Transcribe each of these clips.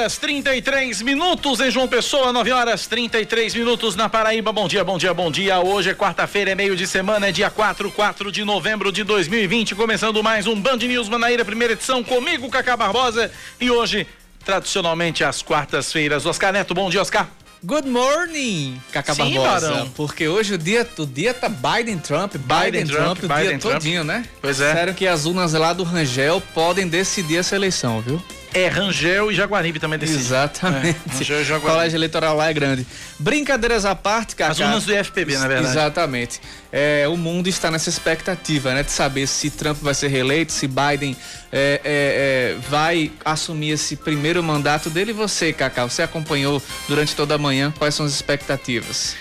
horas 33 minutos em João Pessoa, 9 horas 33 minutos na Paraíba. Bom dia, bom dia, bom dia. Hoje é quarta-feira, é meio de semana, é dia 4, 4 de novembro de 2020. Começando mais um Band News Manaíra, primeira edição, comigo, Cacá Barbosa. E hoje, tradicionalmente, às quartas-feiras. Oscar Neto, bom dia, Oscar. Good morning, Cacá Sim, Barbosa. Barão. Porque hoje o dia, o dia tá Biden Trump, Biden, Biden, Trump, Trump, o dia Biden, Trump. todinho, né? Pois é. Sério que as urnas lá do Rangel podem decidir essa eleição, viu? É Rangel e Jaguaribe também decide. Exatamente. É, Rangel e o Jaguaribe. colégio eleitoral lá é grande. Brincadeiras à parte, Cacá. As urnas do IFPB, na verdade. Exatamente. É, o mundo está nessa expectativa, né? De saber se Trump vai ser reeleito, se Biden é, é, é, vai assumir esse primeiro mandato dele. E você, Cacá, você acompanhou durante toda a manhã. Quais são as expectativas?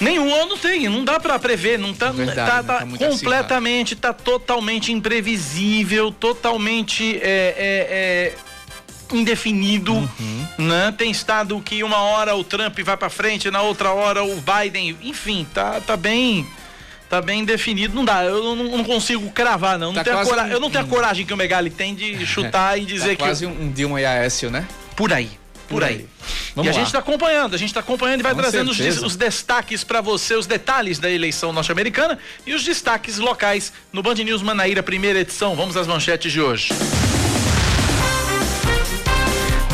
Nenhum não tenho, não dá pra prever, não tá, Verdade, tá, né? tá Tá completamente, tá totalmente imprevisível, totalmente é, é, é, indefinido, Uhum. né? Tem estado que uma hora o Trump vai pra frente, na outra hora o Biden, enfim, tá, tá bem, tá bem definido, não dá, eu não, não consigo cravar não, não Tá tenho cora- um- eu não tenho a coragem que o Megali tem de chutar e dizer tá que quase um Dilma e Aécio, né? por aí, por, Por aí. aí. e Vamos a lá. gente está acompanhando, a gente está acompanhando e vai Com trazendo os, os destaques para você, os detalhes da eleição norte-americana e os destaques locais no Band News Manaíra, primeira edição. Vamos às manchetes de hoje.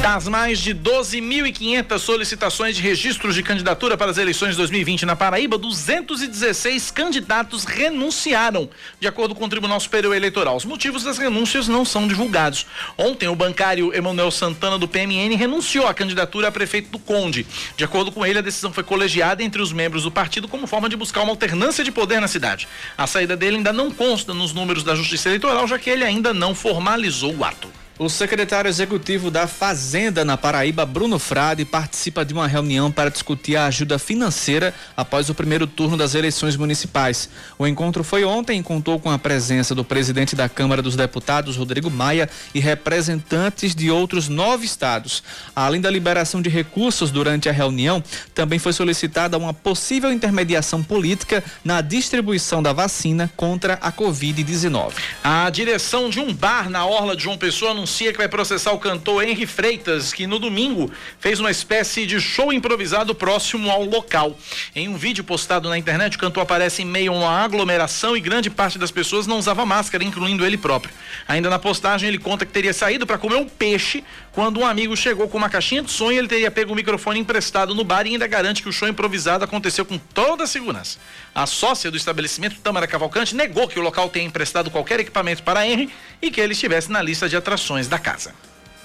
Das mais de 12.500 solicitações de registros de candidatura para as eleições de 2020 na Paraíba, 216 candidatos renunciaram, de acordo com o Tribunal Superior Eleitoral. Os motivos das renúncias não são divulgados. Ontem, o bancário Emanuel Santana, do PMN, renunciou à candidatura a prefeito do Conde. De acordo com ele, a decisão foi colegiada entre os membros do partido como forma de buscar uma alternância de poder na cidade. A saída dele ainda não consta nos números da Justiça Eleitoral, já que ele ainda não formalizou o ato. O secretário executivo da Fazenda na Paraíba, Bruno Frade, participa de uma reunião para discutir a ajuda financeira após o primeiro turno das eleições municipais. O encontro foi ontem e contou com a presença do presidente da Câmara dos Deputados, Rodrigo Maia, e representantes de outros nove estados. Além da liberação de recursos durante a reunião, também foi solicitada uma possível intermediação política na distribuição da vacina contra a Covid-19. A direção de um bar na Orla de João Pessoa anuncia que vai processar o cantor Henry Freitas, que no domingo fez uma espécie de show improvisado próximo ao local. Em um vídeo postado na internet, o cantor aparece em meio a uma aglomeração e grande parte das pessoas não usava máscara, incluindo ele próprio. Ainda na postagem, ele conta que teria saído para comer um peixe quando um amigo chegou com uma caixinha de e ele teria pego o microfone emprestado no bar e ainda garante que o show improvisado aconteceu com toda a segurança. A sócia do estabelecimento, Tamara Cavalcante, negou que o local tenha emprestado qualquer equipamento para Henry e que ele estivesse na lista de atrações da casa.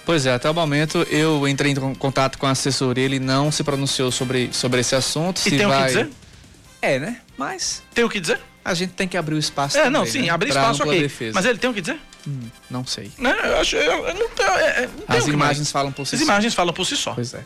Pois é, até o momento eu entrei em contato com a assessoria, ele não se pronunciou sobre, sobre esse assunto. E se tem o que vai... dizer? É, né? Mas Tem o que dizer? a gente tem que abrir o espaço É, também, não, sim, né? abrir Pra espaço, ok. defesa. Mas ele tem o que dizer? Hum, não sei. Né? Eu acho. Eu, eu não, tenho- é, é, não As imagens mais. falam por si As só. imagens falam por si só. Pois é.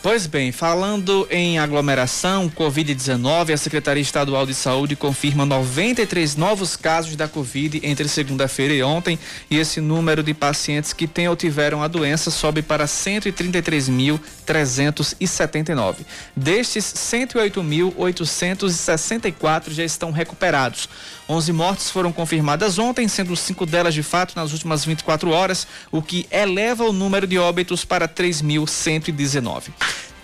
Pois bem, falando em aglomeração, Covid-19, a Secretaria Estadual de Saúde confirma 93 novos casos da Covid entre segunda-feira e ontem, e esse número de pacientes que têm ou tiveram a doença sobe para 133.379. Destes, 108.864 já estão recuperados. 11 mortes foram confirmadas ontem, sendo cinco delas de fato nas últimas 24 horas, o que eleva o número de óbitos para 3.119.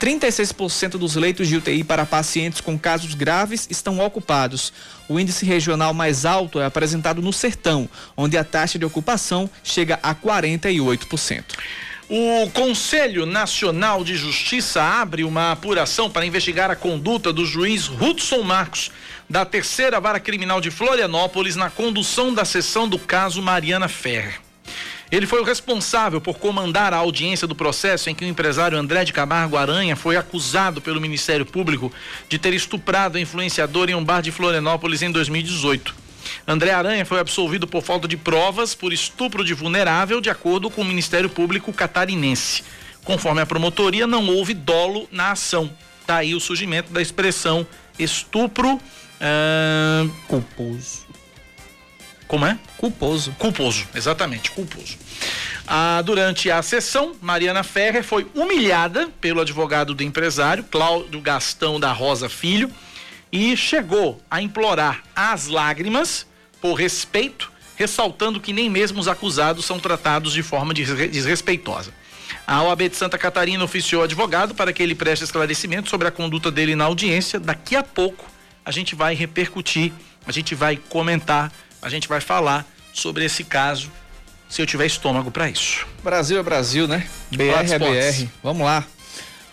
36% dos leitos de UTI para pacientes com casos graves estão ocupados. O índice regional mais alto é apresentado no Sertão, onde a taxa de ocupação chega a 48%. O Conselho Nacional de Justiça abre uma apuração para investigar a conduta do juiz Hudson Marcos, da terceira vara criminal de Florianópolis, na condução da sessão do caso Mariana Ferrer. Ele foi o responsável por comandar a audiência do processo em que o empresário André de Camargo Aranha foi acusado pelo Ministério Público de ter estuprado a influenciadora em um bar de Florianópolis em 2018. André Aranha foi absolvido por falta de provas por estupro de vulnerável, de acordo com o Ministério Público catarinense. Conforme a promotoria, não houve dolo na ação. Daí o surgimento da expressão estupro. Ah, Culposo. como é? Culposo. Culposo, exatamente, culposo. Ah, durante a sessão, Mariana Ferrer foi humilhada pelo advogado do empresário, Cláudio Gastão da Rosa Filho, e chegou a implorar às lágrimas por respeito, ressaltando que nem mesmo os acusados são tratados de forma desre- desrespeitosa. A OAB de Santa Catarina oficiou o advogado para que ele preste esclarecimento sobre a conduta dele na audiência. Daqui a pouco a gente vai repercutir, a gente vai comentar, a gente vai falar sobre esse caso, se eu tiver estômago para isso. Brasil é Brasil, né? BR é BR. Vamos lá.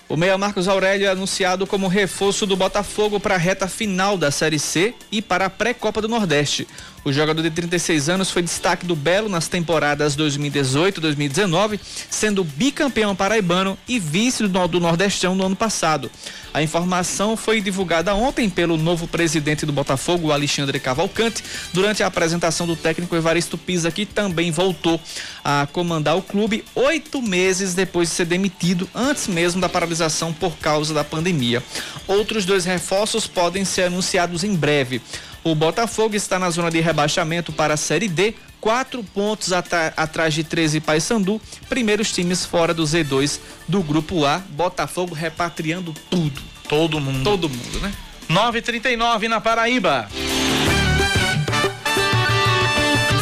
O meia Marcos Aurélio é anunciado como reforço do Botafogo para a reta final da Série C e para a pré-Copa do Nordeste. O jogador de 36 anos foi destaque do Belo nas temporadas 2018-2019, sendo bicampeão paraibano e vice do Nordestão no ano passado. A informação foi divulgada ontem pelo novo presidente do Botafogo, Alexandre Cavalcante, durante a apresentação do técnico Evaristo Pisa, que também voltou a comandar o clube oito meses depois de ser demitido, antes mesmo da paralisação por causa da pandemia. Outros dois reforços podem ser anunciados em breve. O Botafogo está na zona de rebaixamento para a Série D, quatro pontos atrás de 13 Paysandu, primeiros times fora do Z2 do Grupo A. Botafogo repatriando tudo. Todo mundo. Todo mundo, né? 9:39 na Paraíba.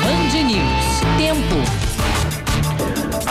Band News. Tempo.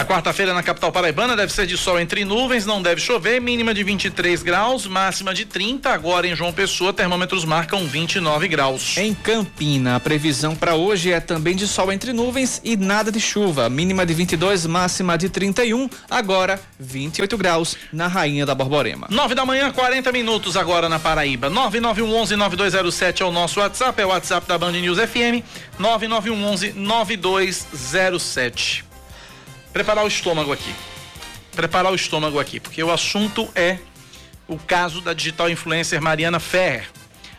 Quarta-feira na capital paraibana deve ser de sol entre nuvens, não deve chover, mínima de 23 graus, máxima de 30. Agora em João Pessoa, termômetros marcam 29 graus. Em Campina, a previsão para hoje é também de sol entre nuvens e nada de chuva, mínima de 22, máxima de 31. Agora 28 graus na Rainha da Borborema. 9 da manhã, 40 minutos agora na Paraíba. 9911 9207 é o nosso WhatsApp, é o WhatsApp da Band News FM. 9911 9207 preparar o estômago aqui. Preparar o estômago aqui, porque o assunto é o caso da digital influencer Mariana Ferrer.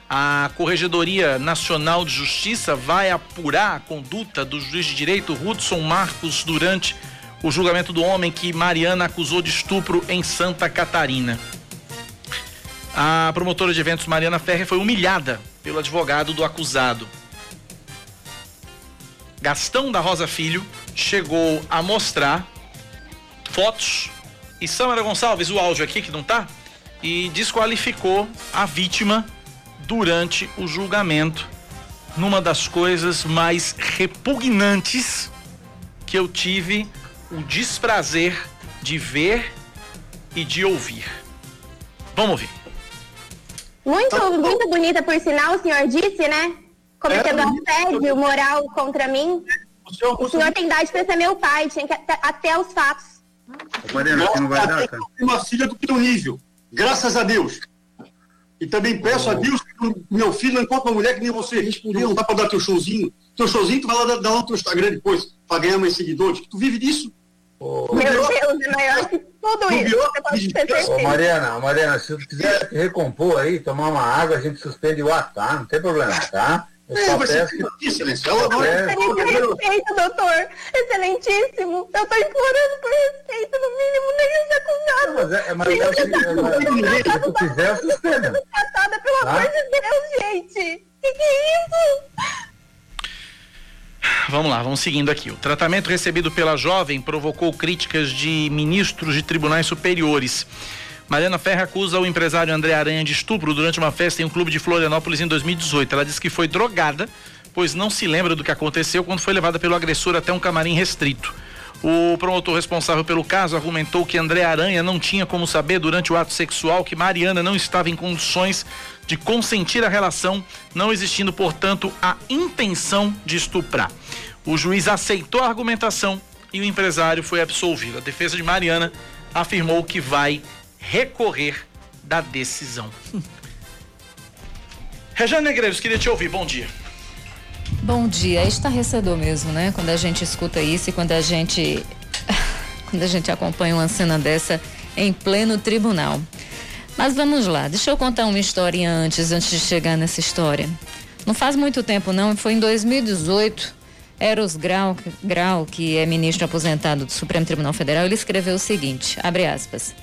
A Corregedoria Nacional de Justiça vai apurar a conduta do juiz de direito Hudson Marcos durante o julgamento do homem que Mariana acusou de estupro em Santa Catarina. A promotora de eventos Mariana Ferrer foi humilhada pelo advogado do acusado. Gastão da Rosa Filho chegou a mostrar fotos e Samara Gonçalves, o áudio aqui que não tá, e desqualificou a vítima durante o julgamento numa das coisas mais repugnantes que eu tive o desprazer de ver e de ouvir. Vamos ouvir. Muito, muito bonita, por sinal, o senhor disse, né? Cometendo é, assédio moral contra mim. O senhor, o senhor tem idade para ser meu pai, tinha que até, até os fatos. Mariana, não vai dar, cara. uma filha do teu nível, graças a Deus. E também peço oh. a Deus que meu filho não encontre uma mulher que nem você. Respondeu, não dá para dar teu showzinho. Teu showzinho tu vai lá dar, dar lá no teu Instagram depois, para ganhar mais seguidores. Tu vive disso. Oh. Meu Deus, é maior que tudo isso. Ô, Mariana, Mariana, se tu quiser recompor aí, tomar uma água, a gente suspende o ato, tá? Não tem problema, tá? É, vai ser excelência. respeito, doutor. Excelentíssimo. Eu estou implorando por respeito, no mínimo, nem os acusados. Mas é, mas é, é, se tu quiser, suspenda. Tratada, pelo tá? amor de Deus, gente. Que que é isso? Vamos lá, vamos seguindo aqui. O tratamento recebido pela jovem provocou críticas de ministros de tribunais superiores. Mariana Ferra acusa o empresário André Aranha de estupro durante uma festa em um clube de Florianópolis em 2018. Ela disse que foi drogada, pois não se lembra do que aconteceu quando foi levada pelo agressor até um camarim restrito. O promotor responsável pelo caso argumentou que André Aranha não tinha como saber durante o ato sexual que Mariana não estava em condições de consentir a relação, não existindo, portanto, a intenção de estuprar. O juiz aceitou a argumentação e o empresário foi absolvido. A defesa de Mariana afirmou que vai recorrer da decisão. Rejane Negreiros, queria te ouvir. Bom dia. Bom dia. É estarrecedor mesmo, né? Quando a gente escuta isso e quando a gente quando a gente acompanha uma cena dessa em pleno tribunal. Mas vamos lá, deixa eu contar uma história antes, antes de chegar nessa história. Não faz muito tempo não, foi em 2018, Eros Grau, Grau, que é ministro aposentado do Supremo Tribunal Federal, ele escreveu o seguinte, abre aspas,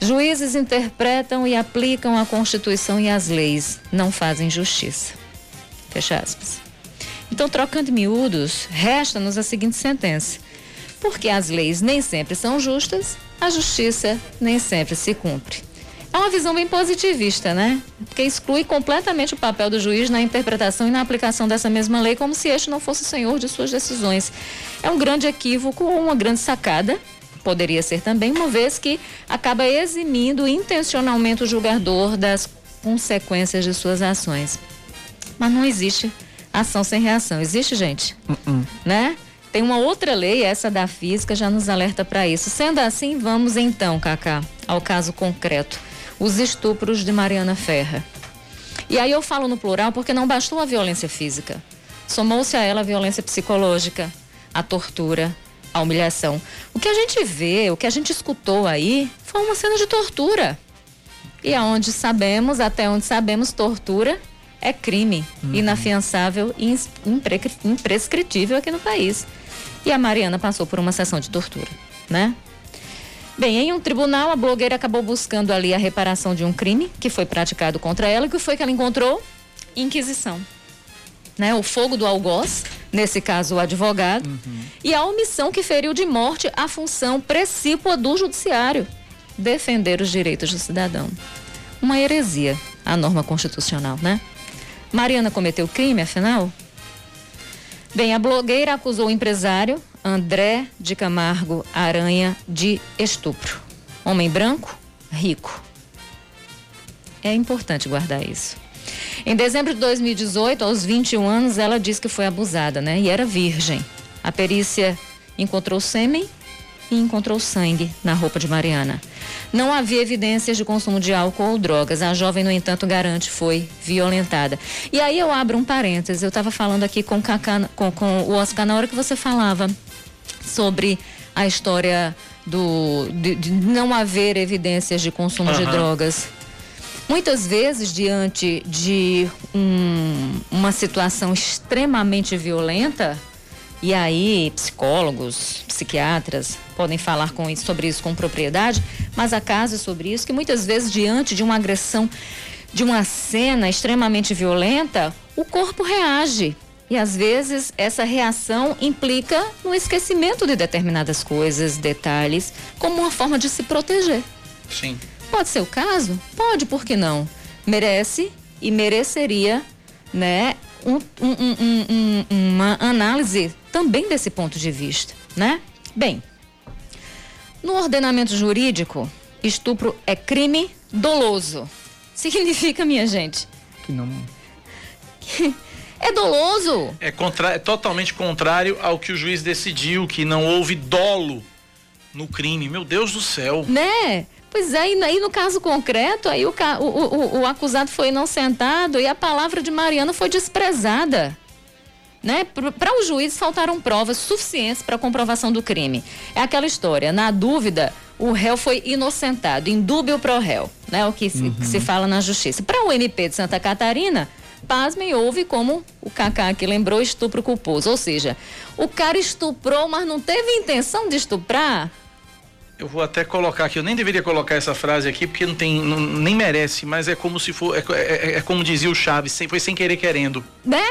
Juízes interpretam e aplicam a Constituição e as leis, não fazem justiça. Fecha aspas. Então, trocando miúdos, resta-nos a seguinte sentença: porque as leis nem sempre são justas, a justiça nem sempre se cumpre. É uma visão bem positivista, né? Porque exclui completamente o papel do juiz na interpretação e na aplicação dessa mesma lei, como se este não fosse o senhor de suas decisões. É um grande equívoco ou uma grande sacada poderia ser também, uma vez que acaba eximindo intencionalmente o julgador das consequências de suas ações. Mas não existe ação sem reação. Existe, gente? Uh -uh. Né? Tem uma outra lei, essa da física, já nos alerta para isso. Sendo assim, vamos então, Cacá, ao caso concreto. Os estupros de Mariana Ferra. E aí eu falo no plural porque não bastou a violência física. Somou-se a ela a violência psicológica, a tortura, a humilhação. O que a gente vê, o que a gente escutou aí, foi uma cena de tortura. E aonde sabemos, até onde sabemos, tortura é crime uhum. inafiançável e impre imprescritível aqui no país. E a Mariana passou por uma sessão de tortura, né? Bem, em um tribunal, a blogueira acabou buscando ali a reparação de um crime que foi praticado contra ela. E o que foi que ela encontrou? Inquisição. Né? O fogo do algoz, nesse caso o advogado, uhum. e a omissão que feriu de morte a função precípua do judiciário, defender os direitos do cidadão. Uma heresia, a norma constitucional, né? Mariana cometeu crime, afinal? Bem, a blogueira acusou o empresário André de Camargo Aranha de estupro. Homem branco, rico. É importante guardar isso. Em dezembro de 2018, aos 21 anos, ela disse que foi abusada, né? E era virgem. A perícia encontrou sêmen e encontrou sangue na roupa de Mariana. Não havia evidências de consumo de álcool ou drogas. A jovem, no entanto, garante foi violentada. E aí eu abro um parênteses. Eu estava falando aqui com, Cacá, com, com o Oscar na hora que você falava sobre a história do, de, de não haver evidências de consumo uhum. de drogas. Muitas vezes, diante de um, uma situação extremamente violenta, e aí psicólogos, psiquiatras podem falar com sobre isso com propriedade, mas há casos sobre isso que muitas vezes, diante de uma agressão, de uma cena extremamente violenta, o corpo reage. E às vezes essa reação implica no esquecimento de determinadas coisas, detalhes, como uma forma de se proteger. Sim. Pode ser o caso? Pode, por que não? Merece e mereceria, né, um, um, um, uma análise também desse ponto de vista, né? Bem, no ordenamento jurídico, estupro é crime doloso. Significa, minha gente, que não é doloso. É, contra... é totalmente contrário ao que o juiz decidiu, que não houve dolo no crime. Meu Deus do céu. Né? Pois é, e aí no caso concreto, aí o, o, o, o acusado foi inocentado e a palavra de Mariana foi desprezada. Né? Para o juiz faltaram provas suficientes para a comprovação do crime. É aquela história, na dúvida, o réu foi inocentado, indúbio pro réu, né? O que se, uhum. que se fala na justiça. Para o MP de Santa Catarina, pasmem, houve como o Cacá que lembrou estupro culposo. Ou seja, o cara estuprou, mas não teve intenção de estuprar. Eu vou até colocar aqui, eu nem deveria colocar essa frase aqui, porque não tem, não, nem merece, mas é como se for, é, é, é como dizia o Chaves, foi sem querer querendo. Né?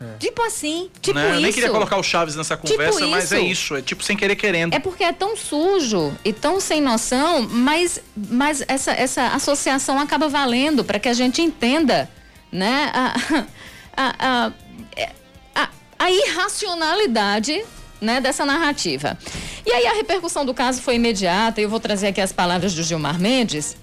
É. Tipo assim, tipo né? isso. Eu nem queria colocar o Chaves nessa tipo conversa, tipo mas é isso, é tipo sem querer querendo. É porque é tão sujo e tão sem noção, mas, mas essa, essa associação acaba valendo para que a gente entenda, né? A, a, a, a, a irracionalidade né, dessa narrativa. E aí a repercussão do caso foi imediata, eu vou trazer aqui as palavras do Gilmar Mendes,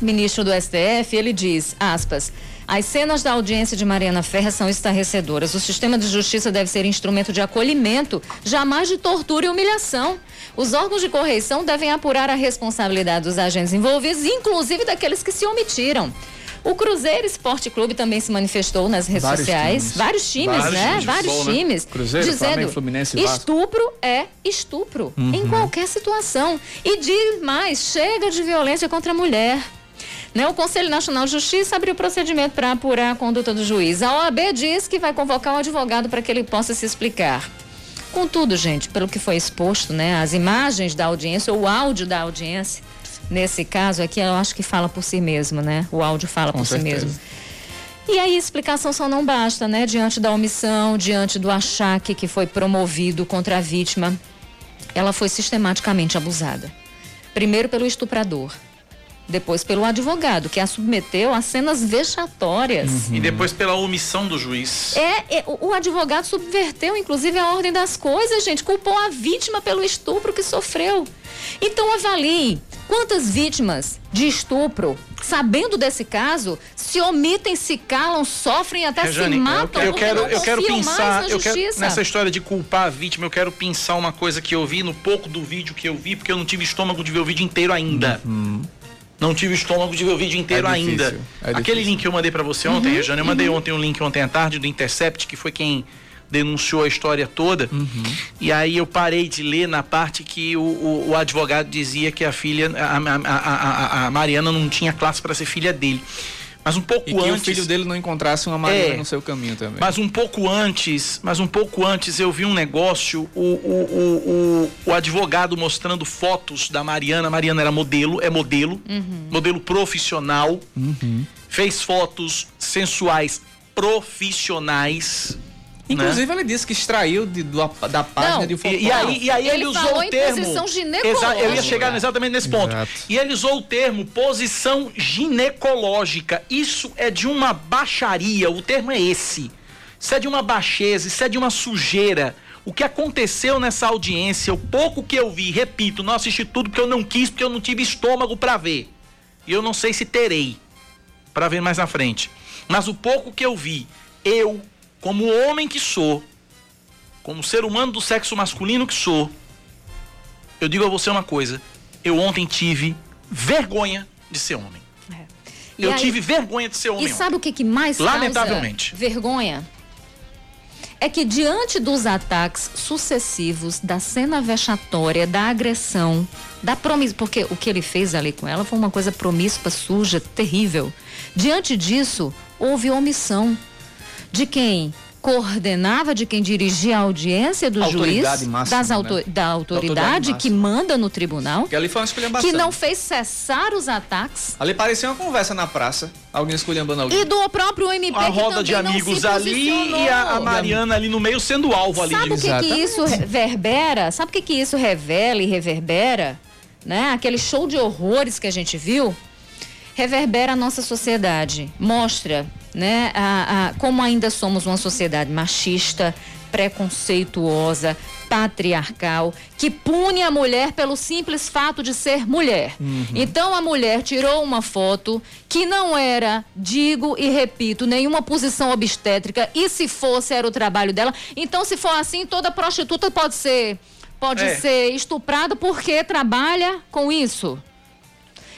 ministro do STF, ele diz, aspas, as cenas da audiência de Mariana Ferra são estarrecedoras. O sistema de justiça deve ser instrumento de acolhimento, jamais de tortura e humilhação. Os órgãos de correição devem apurar a responsabilidade dos agentes envolvidos, inclusive daqueles que se omitiram. O Cruzeiro Esporte Clube também se manifestou nas redes vários sociais. Times. Vários times, vários né? Times vários futebol, né? times. Né? Cruzeiro, dizendo, Flamengo, Fluminense, estupro é estupro. Uhum. Em qualquer situação. E diz mais, chega de violência contra a mulher. Né? O Conselho Nacional de Justiça abriu procedimento para apurar a conduta do juiz. A OAB diz que vai convocar um advogado para que ele possa se explicar. Contudo, gente, pelo que foi exposto, né, as imagens da audiência, ou o áudio da audiência, Nesse caso aqui, eu acho que fala por si mesmo, né? O áudio fala Com por certeza. si mesmo. E aí, explicação só não basta, né? Diante da omissão, diante do achaque que foi promovido contra a vítima, ela foi sistematicamente abusada. Primeiro pelo estuprador, depois pelo advogado, que a submeteu a cenas vexatórias. Uhum. E depois pela omissão do juiz. É, é o, o, advogado subverteu, inclusive, a ordem das coisas, gente, culpou a vítima pelo estupro que sofreu. Então avalie quantas vítimas de estupro, sabendo desse caso, se omitem, se calam, sofrem até Rejane, se matam. Eu quero, eu quero pensar, eu quero, nessa história de culpar a vítima, eu quero pensar uma coisa que eu vi no pouco do vídeo que eu vi, porque eu não tive estômago de ver o vídeo inteiro ainda. Uhum. Não tive estômago de ver o vídeo inteiro é ainda. É Aquele link que eu mandei para você ontem, uhum, Rejane, eu mandei uhum. ontem um link ontem à tarde do Intercept, que foi quem denunciou a história toda. Uhum. E aí eu parei de ler na parte que o, o, o advogado dizia que a filha, a, a, a, a Mariana não tinha classe para ser filha dele. Mas um pouco e que antes. o filho dele não encontrasse uma Mariana é, no seu caminho também. Mas um pouco antes, mas um pouco antes eu vi um negócio, o, o, o, o advogado mostrando fotos da Mariana. A Mariana era modelo, é modelo, uhum. modelo profissional. Uhum. Fez fotos sensuais profissionais Inclusive, né? ele disse que extraiu de, do, da página não, de um fotógrafo. E, aí, e aí ele, ele usou o termo. Posição ginecológica. eu ia chegar exatamente nesse ponto. Exato. E ele usou o termo posição ginecológica. Isso é de uma baixaria. O termo é esse. Isso é de uma baixeza, isso é de uma sujeira. O que aconteceu nessa audiência, o pouco que eu vi, repito, não assisti tudo porque eu não quis, porque eu não tive estômago para ver. E eu não sei se terei para ver mais na frente. Mas o pouco que eu vi, eu como homem que sou, como ser humano do sexo masculino que sou, eu digo a você uma coisa: eu ontem tive vergonha de ser homem. É. Eu aí, tive vergonha de ser homem. E sabe o que, que mais Lamentavelmente. vergonha? É que diante dos ataques sucessivos, da cena vexatória, da agressão, da promissão, porque o que ele fez ali com ela foi uma coisa promíscua, suja, terrível. Diante disso, houve omissão de quem coordenava, de quem dirigia a audiência do Autoridade juiz, máxima, das auto né? da autoridade que manda no tribunal, que, ali foi uma que não fez cessar os ataques. Ali parecia uma conversa na praça, alguém esculhambando alguém. E do próprio MP a roda de amigos ali e a, a, Mariana ali no meio sendo alvo ali. Sabe o que, que isso reverbera? Sabe o que, que isso revela e reverbera? Né? Aquele show de horrores que a gente viu reverbera a nossa sociedade, mostra né, a, a, como ainda somos uma sociedade machista, preconceituosa, patriarcal, que pune a mulher pelo simples fato de ser mulher. Uhum. Então a mulher tirou uma foto que não era, digo e repito, nenhuma posição obstétrica, e se fosse era o trabalho dela. Então se for assim, toda prostituta pode ser pode é. ser estuprada porque trabalha com isso.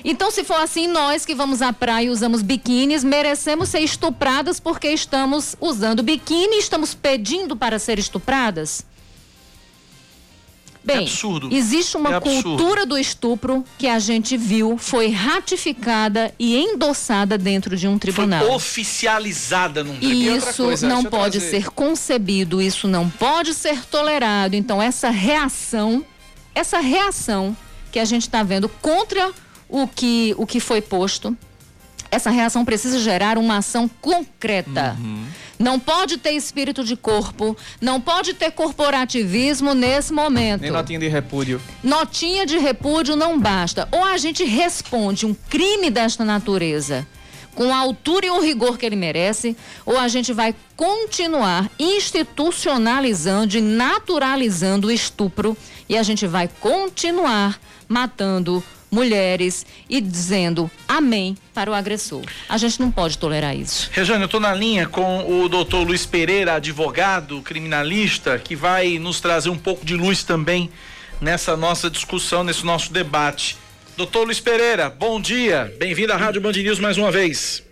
Então, se for assim, nós que vamos à praia e usamos biquínis, merecemos ser estupradas porque estamos usando biquíni e estamos pedindo para ser estupradas? Bem, é absurdo. existe uma é cultura do estupro que a gente viu, foi ratificada e endossada dentro de um tribunal. Foi oficializada num tribunal. E isso coisa, não pode ser concebido, isso não pode ser tolerado. Então, essa reação, essa reação que a gente está vendo contra o que, o que foi posto. Essa reação precisa gerar uma ação concreta. Uhum. Não pode ter espírito de corpo, não pode ter corporativismo nesse momento. Nem notinha de repúdio. Notinha de repúdio não basta. Ou a gente responde um crime desta natureza com a altura e o rigor que ele merece, ou a gente vai continuar institucionalizando e naturalizando o estupro e a gente vai continuar matando mulheres e dizendo amém para o agressor. A gente não pode tolerar isso. Rejane, eu estou na linha com o doutor Luiz Pereira, advogado criminalista, que vai nos trazer um pouco de luz também nessa nossa discussão, nesse nosso debate. Doutor Luiz Pereira, bom dia. Bem-vindo à Rádio Band News mais uma vez.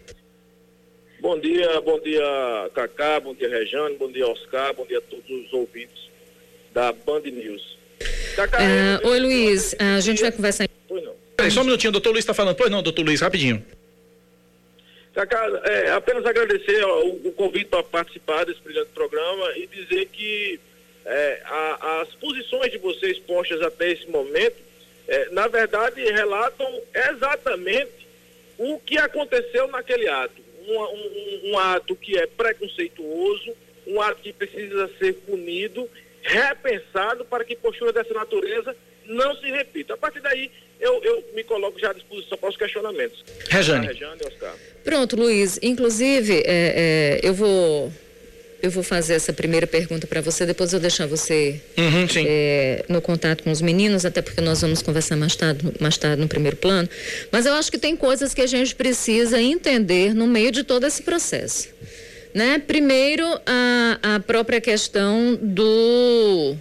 Bom dia, bom dia, Cacá, bom dia, Rejane, bom dia, Oscar, bom dia a todos os ouvintes da Band News. Cacá, uh, oi, Luiz, a gente vai conversar. Pois não. Peraí, só um minutinho, o doutor Luiz está falando. Pois não, doutor Luiz, rapidinho. Cacá, é, apenas agradecer ó, o, o, convite para participar desse brilhante programa e dizer que é, a, as posições de vocês postas até esse momento, é, na verdade, relatam exatamente o que aconteceu naquele ato. Um, um, um ato que é preconceituoso, um ato que precisa ser punido, repensado para que postura dessa natureza não se repita. A partir daí, eu, eu me coloco já à disposição para os questionamentos. Rejane. Rejane Oscar. Pronto, Luiz. Inclusive, é, é, eu vou eu vou fazer essa primeira pergunta para você, depois eu vou deixar você uhum, é, no contato com os meninos, até porque nós vamos conversar mais tarde, mais tarde no primeiro plano. Mas eu acho que tem coisas que a gente precisa entender no meio de todo esse processo. Né? Primeiro, a, a própria questão do,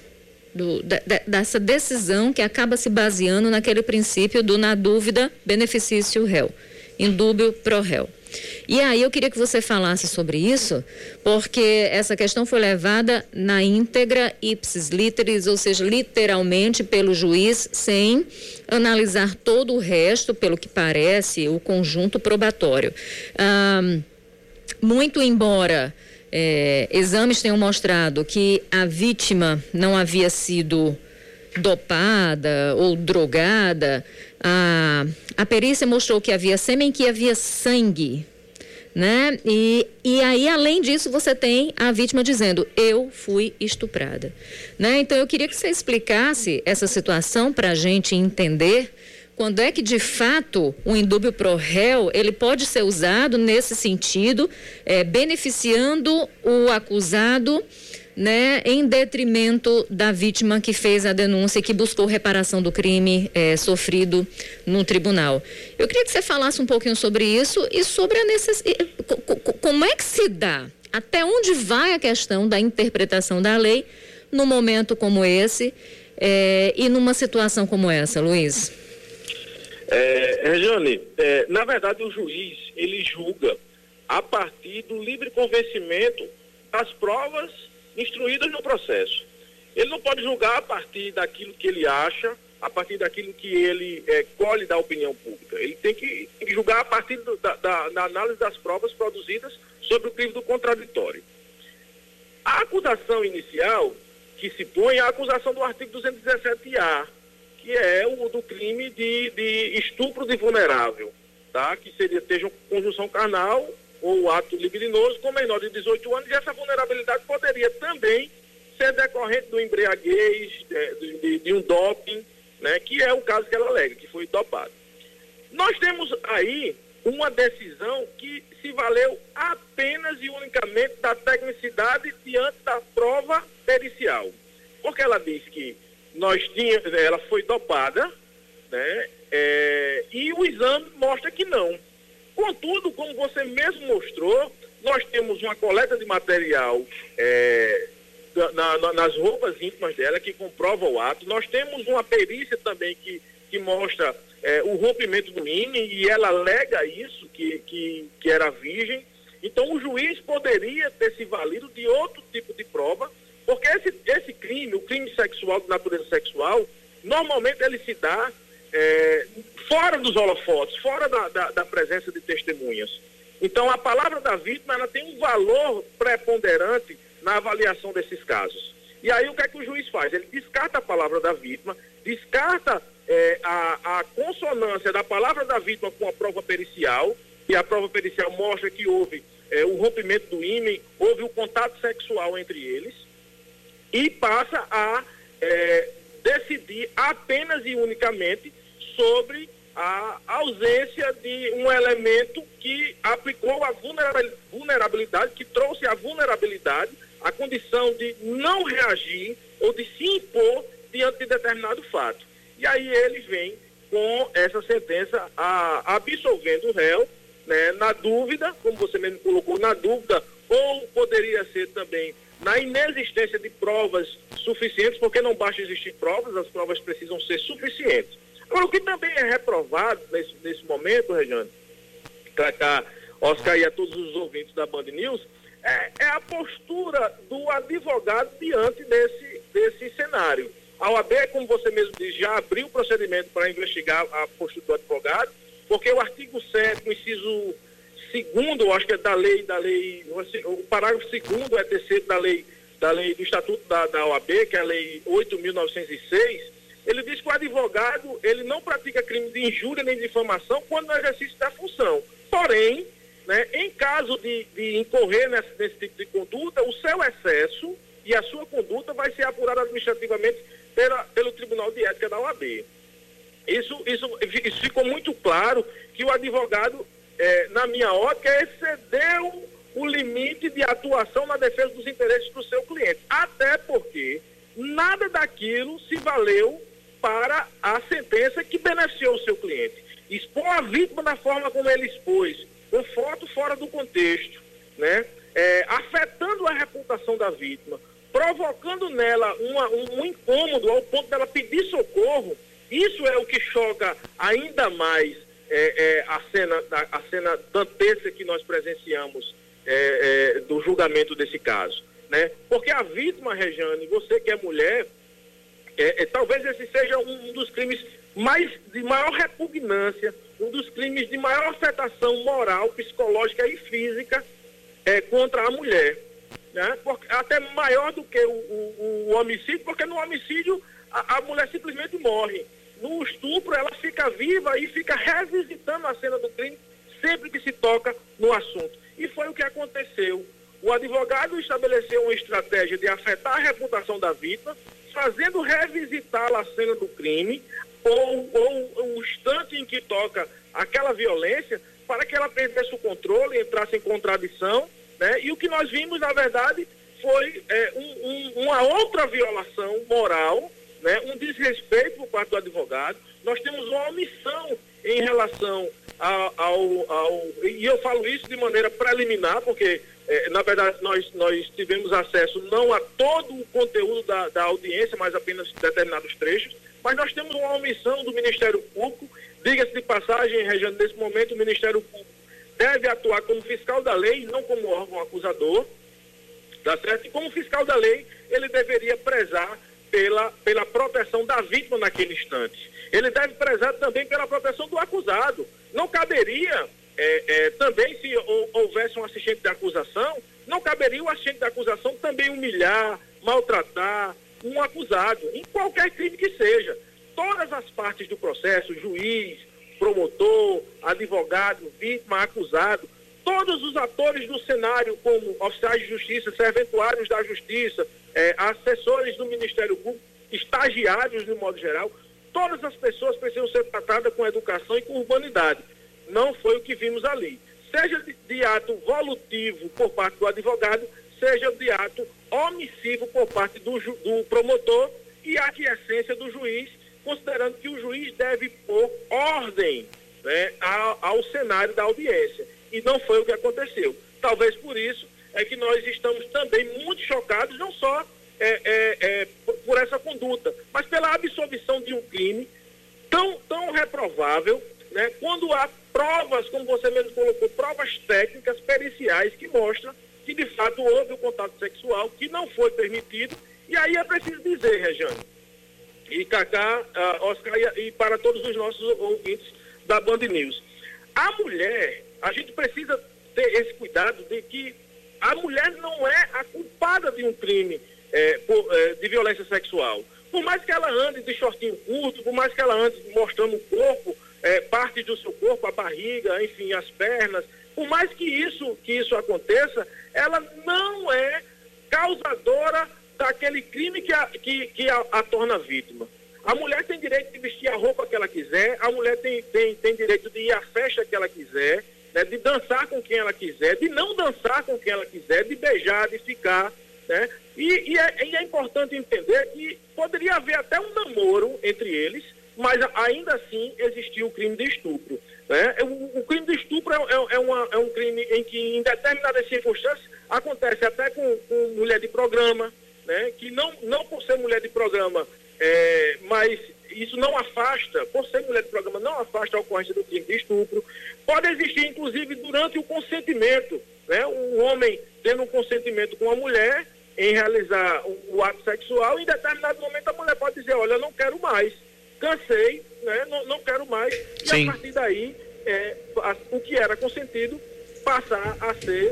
do dessa decisão que acaba se baseando naquele princípio do na dúvida, benefício réu, indúbio pro réu. E aí eu queria que você falasse sobre isso, porque essa questão foi levada na íntegra ipsis literis, ou seja, literalmente pelo juiz, sem analisar todo o resto, pelo que parece, o conjunto probatório. Ah, muito embora é, exames tenham mostrado que a vítima não havia sido dopada ou drogada, a, a perícia mostrou que havia sêmen, que havia sangue, né? E, e aí, além disso, você tem a vítima dizendo, eu fui estuprada, né? Então, eu queria que você explicasse essa situação para a gente entender quando é que de fato o indúbio pro réu ele pode ser usado nesse sentido, é, beneficiando o acusado né, em detrimento da vítima que fez a denúncia e que buscou reparação do crime é, sofrido no tribunal. Eu queria que você falasse um pouquinho sobre isso e sobre a necessidade. Como é que se dá? Até onde vai a questão da interpretação da lei num momento como esse é, e numa situação como essa, Luiz? É, Regiane, é, na verdade o juiz ele julga a partir do livre convencimento das provas instruídas no processo. Ele não pode julgar a partir daquilo que ele acha, a partir daquilo que ele é, colhe da opinião pública. Ele tem que, julgar a partir do, da, da, da, análise das provas produzidas sobre o crime do contraditório. A acusação inicial que se põe é a acusação do artigo 217-A, que é o do crime de, de estupro de vulnerável, tá? que seria, seja conjunção carnal ou ato libidinoso com menor de 18 anos, e essa vulnerabilidade poderia também ser decorrente do embriaguez, de, de, de um doping, né, que é o caso que ela alega, que foi dopado. Nós temos aí uma decisão que se valeu apenas e unicamente da tecnicidade diante da prova pericial. Porque ela diz que nós tínhamos, ela foi dopada, né, é, e o exame mostra que não. Contudo, como você mesmo mostrou, nós temos uma coleta de material é, na, na, nas roupas íntimas dela que comprova o ato. Nós temos uma perícia também que, que mostra é, o rompimento do INE e ela alega isso, que, que, que era virgem. Então o juiz poderia ter se valido de outro tipo de prova, porque esse, esse crime, o crime sexual de natureza sexual, normalmente ele se dá é, fora dos holofotes, fora da, da, da, presença de testemunhas. Então, a palavra da vítima ela tem um valor preponderante na avaliação desses casos. E aí, o que é que o juiz faz? Ele descarta a palavra da vítima, descarta é, a, a consonância da palavra da vítima com a prova pericial, e a prova pericial mostra que houve é, o rompimento do ímã, houve o contato sexual entre eles, e passa a é, decidir apenas e unicamente sobre a ausência de um elemento que aplicou a vulnerabilidade, que trouxe a vulnerabilidade, a condição de não reagir ou de se impor diante de determinado fato. E aí ele vem com essa sentença a, absolvendo o réu, né, na dúvida, como você mesmo colocou, na dúvida, ou poderia ser também na inexistência de provas suficientes, porque não basta existir provas, as provas precisam ser suficientes. Agora, o que também é reprovado nesse, nesse momento, Regiane, para Oscar e a todos os ouvintes da Band News, é, é, a postura do advogado diante desse, desse cenário. A OAB, como você mesmo disse, já abriu o procedimento para investigar a postura do advogado, porque o artigo 7, o inciso segundo, acho que é da lei, da lei, o parágrafo segundo é terceiro da lei, da lei do Estatuto da, da OAB, que é a lei 8.906, ele diz que o advogado ele não pratica crime de injúria nem de difamação quando no exercício da função. Porém, né, em caso de, de incorrer nesse, nesse, tipo de conduta, o seu excesso e a sua conduta vai ser apurada administrativamente pela, pelo Tribunal de Ética da OAB. isso, isso, isso ficou muito claro que o advogado, é, na minha ótica, excedeu o limite de atuação na defesa dos interesses do seu cliente. Até porque nada daquilo se valeu para a sentença que beneficiou o seu cliente. Expor a vítima da forma como ele expôs, com foto fora do contexto, né? É, afetando a reputação da vítima, provocando nela uma, um, um incômodo ao ponto dela pedir socorro, isso é o que choca ainda mais é, é, a cena a cena dantesca que nós presenciamos é, é, do julgamento desse caso, né? Porque a vítima, Rejane, você que é mulher, é, é, talvez esse seja um, dos crimes mais de maior repugnância, um dos crimes de maior afetação moral, psicológica e física é, contra a mulher, né? Porque, até maior do que o, o, o homicídio, porque no homicídio a, a mulher simplesmente morre. No estupro, ela fica viva e fica revisitando a cena do crime sempre que se toca no assunto. E foi o que aconteceu. O advogado estabeleceu uma estratégia de afetar a reputação da vítima, fazendo revisitar a cena do crime, ou, ou o instante em que toca aquela violência, para que ela perdesse o controle, entrasse em contradição. Né? E o que nós vimos, na verdade, foi é, um, um, uma outra violação moral, né? um desrespeito por parte do advogado. Nós temos uma omissão em relação ao, ao, ao, e eu falo isso de maneira preliminar, porque é, na verdade nós, nós tivemos acesso não a todo o conteúdo da, da audiência, mas apenas determinados trechos, mas nós temos uma omissão do Ministério Público, diga-se de passagem, Regiane, nesse momento o Ministério Público deve atuar como fiscal da lei, não como órgão acusador, tá certo? E como fiscal da lei, ele deveria prezar pela, pela proteção da vítima naquele instante. Ele deve prezar também pela proteção do acusado. Não caberia, é, é, também, se houvesse um assistente de acusação, não caberia o assistente de acusação também humilhar, maltratar um acusado, em qualquer crime que seja. Todas as partes do processo, juiz, promotor, advogado, vítima, acusado, todos os atores do cenário, como oficiais de justiça, serventuários da justiça, é, assessores do Ministério Público, estagiários de modo geral, todas as pessoas precisam ser tratadas com educação e com urbanidade. Não foi o que vimos ali. Seja de, de ato volutivo por parte do advogado, seja de ato omissivo por parte do, do promotor e a aquiescência do juiz, considerando que o juiz deve pôr ordem né, ao, ao cenário da audiência. E não foi o que aconteceu. Talvez por isso é que nós estamos também muito chocados, não só é, é, é, por essa conduta, mas pela absolvição de um crime tão, tão reprovável, né, quando há provas, como você mesmo colocou, provas técnicas, periciais, que mostram que de fato houve o contato sexual, que não foi permitido, e aí é preciso dizer, Rejane, e Cacá, uh, Oscar e, e para todos os nossos ouvintes da Band News. A mulher, a gente precisa ter esse cuidado de que a mulher não é a culpada de um crime é, por, é, de violência sexual. Por mais que ela ande de shortinho curto, por mais que ela ande mostrando o corpo, é, parte do seu corpo, a barriga, enfim, as pernas, por mais que isso, que isso aconteça, ela não é causadora daquele crime que a, que, que a, a torna vítima. A mulher tem direito de vestir a roupa que ela quiser, a mulher tem, tem, tem direito de ir à festa que ela quiser, né, de dançar com quem ela quiser, de não dançar com quem ela quiser, de beijar, de ficar. Né? E, e, é, e é importante entender que poderia haver até um namoro entre eles, mas ainda assim existia o crime de estupro. Né? O, o crime de estupro é, é, é, uma, é, um crime em que, em determinadas circunstâncias, acontece até com, com mulher de programa, né? que não, não por ser mulher de programa, é, mas isso não afasta, por ser mulher de programa, não afasta a ocorrência do crime de estupro. Pode existir, inclusive, durante o consentimento, né? um homem tendo um consentimento com a mulher em realizar o, o ato sexual, em determinado momento a mulher pode dizer, olha, eu não quero mais, cansei, né? não, não quero mais, e Sim. a partir daí é, a, o que era consentido passar a ser,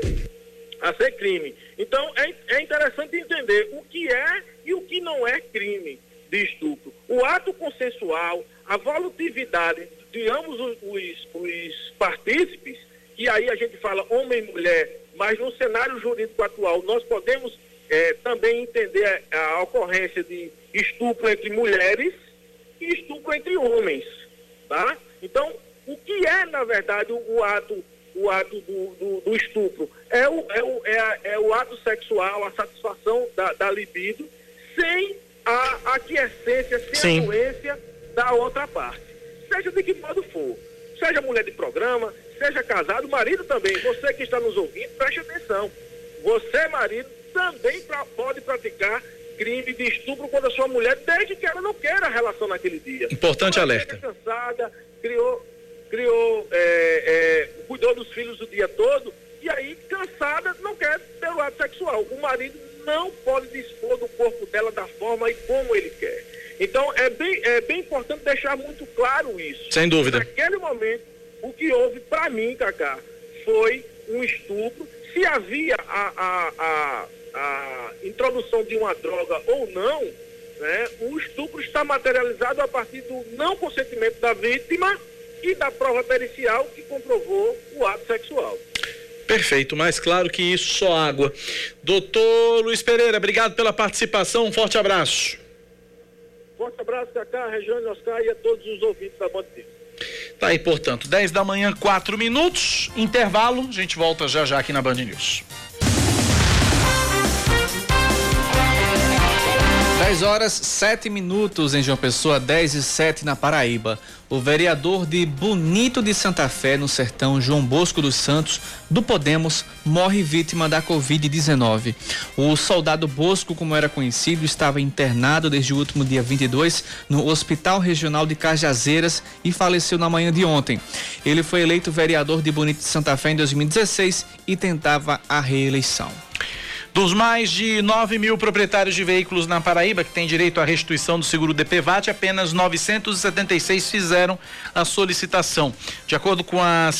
a ser crime. Então é, é interessante entender o que é e o que não é crime de estupro. O ato consensual, a volutividade de ambos os, os, os partícipes, e aí a gente fala homem e mulher, mas no cenário jurídico atual nós podemos é, também entender a, a, ocorrência de estupro entre mulheres e estupro entre homens. tá? Então, o que é, na verdade, o, ato, o ato do, do, do estupro? É o, é, o, é, a, é o ato sexual, a satisfação da, da libido, sem a aquiescência, sem Sim. a doença da outra parte. Seja de que modo for. Seja mulher de programa, seja casado, marido também. Você que está nos ouvindo, preste atenção. Você, marido, também pra, pode praticar crime de estupro contra a sua mulher, desde que ela não queira a relação naquele dia. Importante alerta. cansada, criou, criou, é, é, cuidou dos filhos o dia todo, e aí, cansada, não quer ter o ato sexual. O marido não pode dispor do corpo dela da forma e como ele quer. Então, é bem, é bem importante deixar muito claro isso. Sem dúvida. Naquele momento, o que houve para mim, Cacá, foi um estupro. Se havia a, a, a, a introdução de uma droga ou não, né, o estupro está materializado a partir do não consentimento da vítima e da prova pericial que comprovou o ato sexual. Perfeito, mais claro que isso, só água. Doutor Luiz Pereira, obrigado pela participação, um forte abraço. Forte abraço, Cacá, Regiane Oscar e a todos os ouvintes da Band Tá aí, portanto, 10 da manhã, 4 minutos, intervalo, a gente volta já já aqui na Band News. 10 horas 7 minutos em João Pessoa, 10 e 7 na Paraíba. O vereador de Bonito de Santa Fé, no sertão, João Bosco dos Santos, do Podemos, morre vítima da Covid-19. O soldado Bosco, como era conhecido, estava internado desde o último dia 22 no Hospital Regional de Cajazeiras e faleceu na manhã de ontem. Ele foi eleito vereador de Bonito de Santa Fé em 2016 e tentava a reeleição. Dos mais de 9 mil proprietários de veículos na Paraíba que têm direito à restituição do seguro DPVAT, apenas 976 fizeram a solicitação. De acordo com a,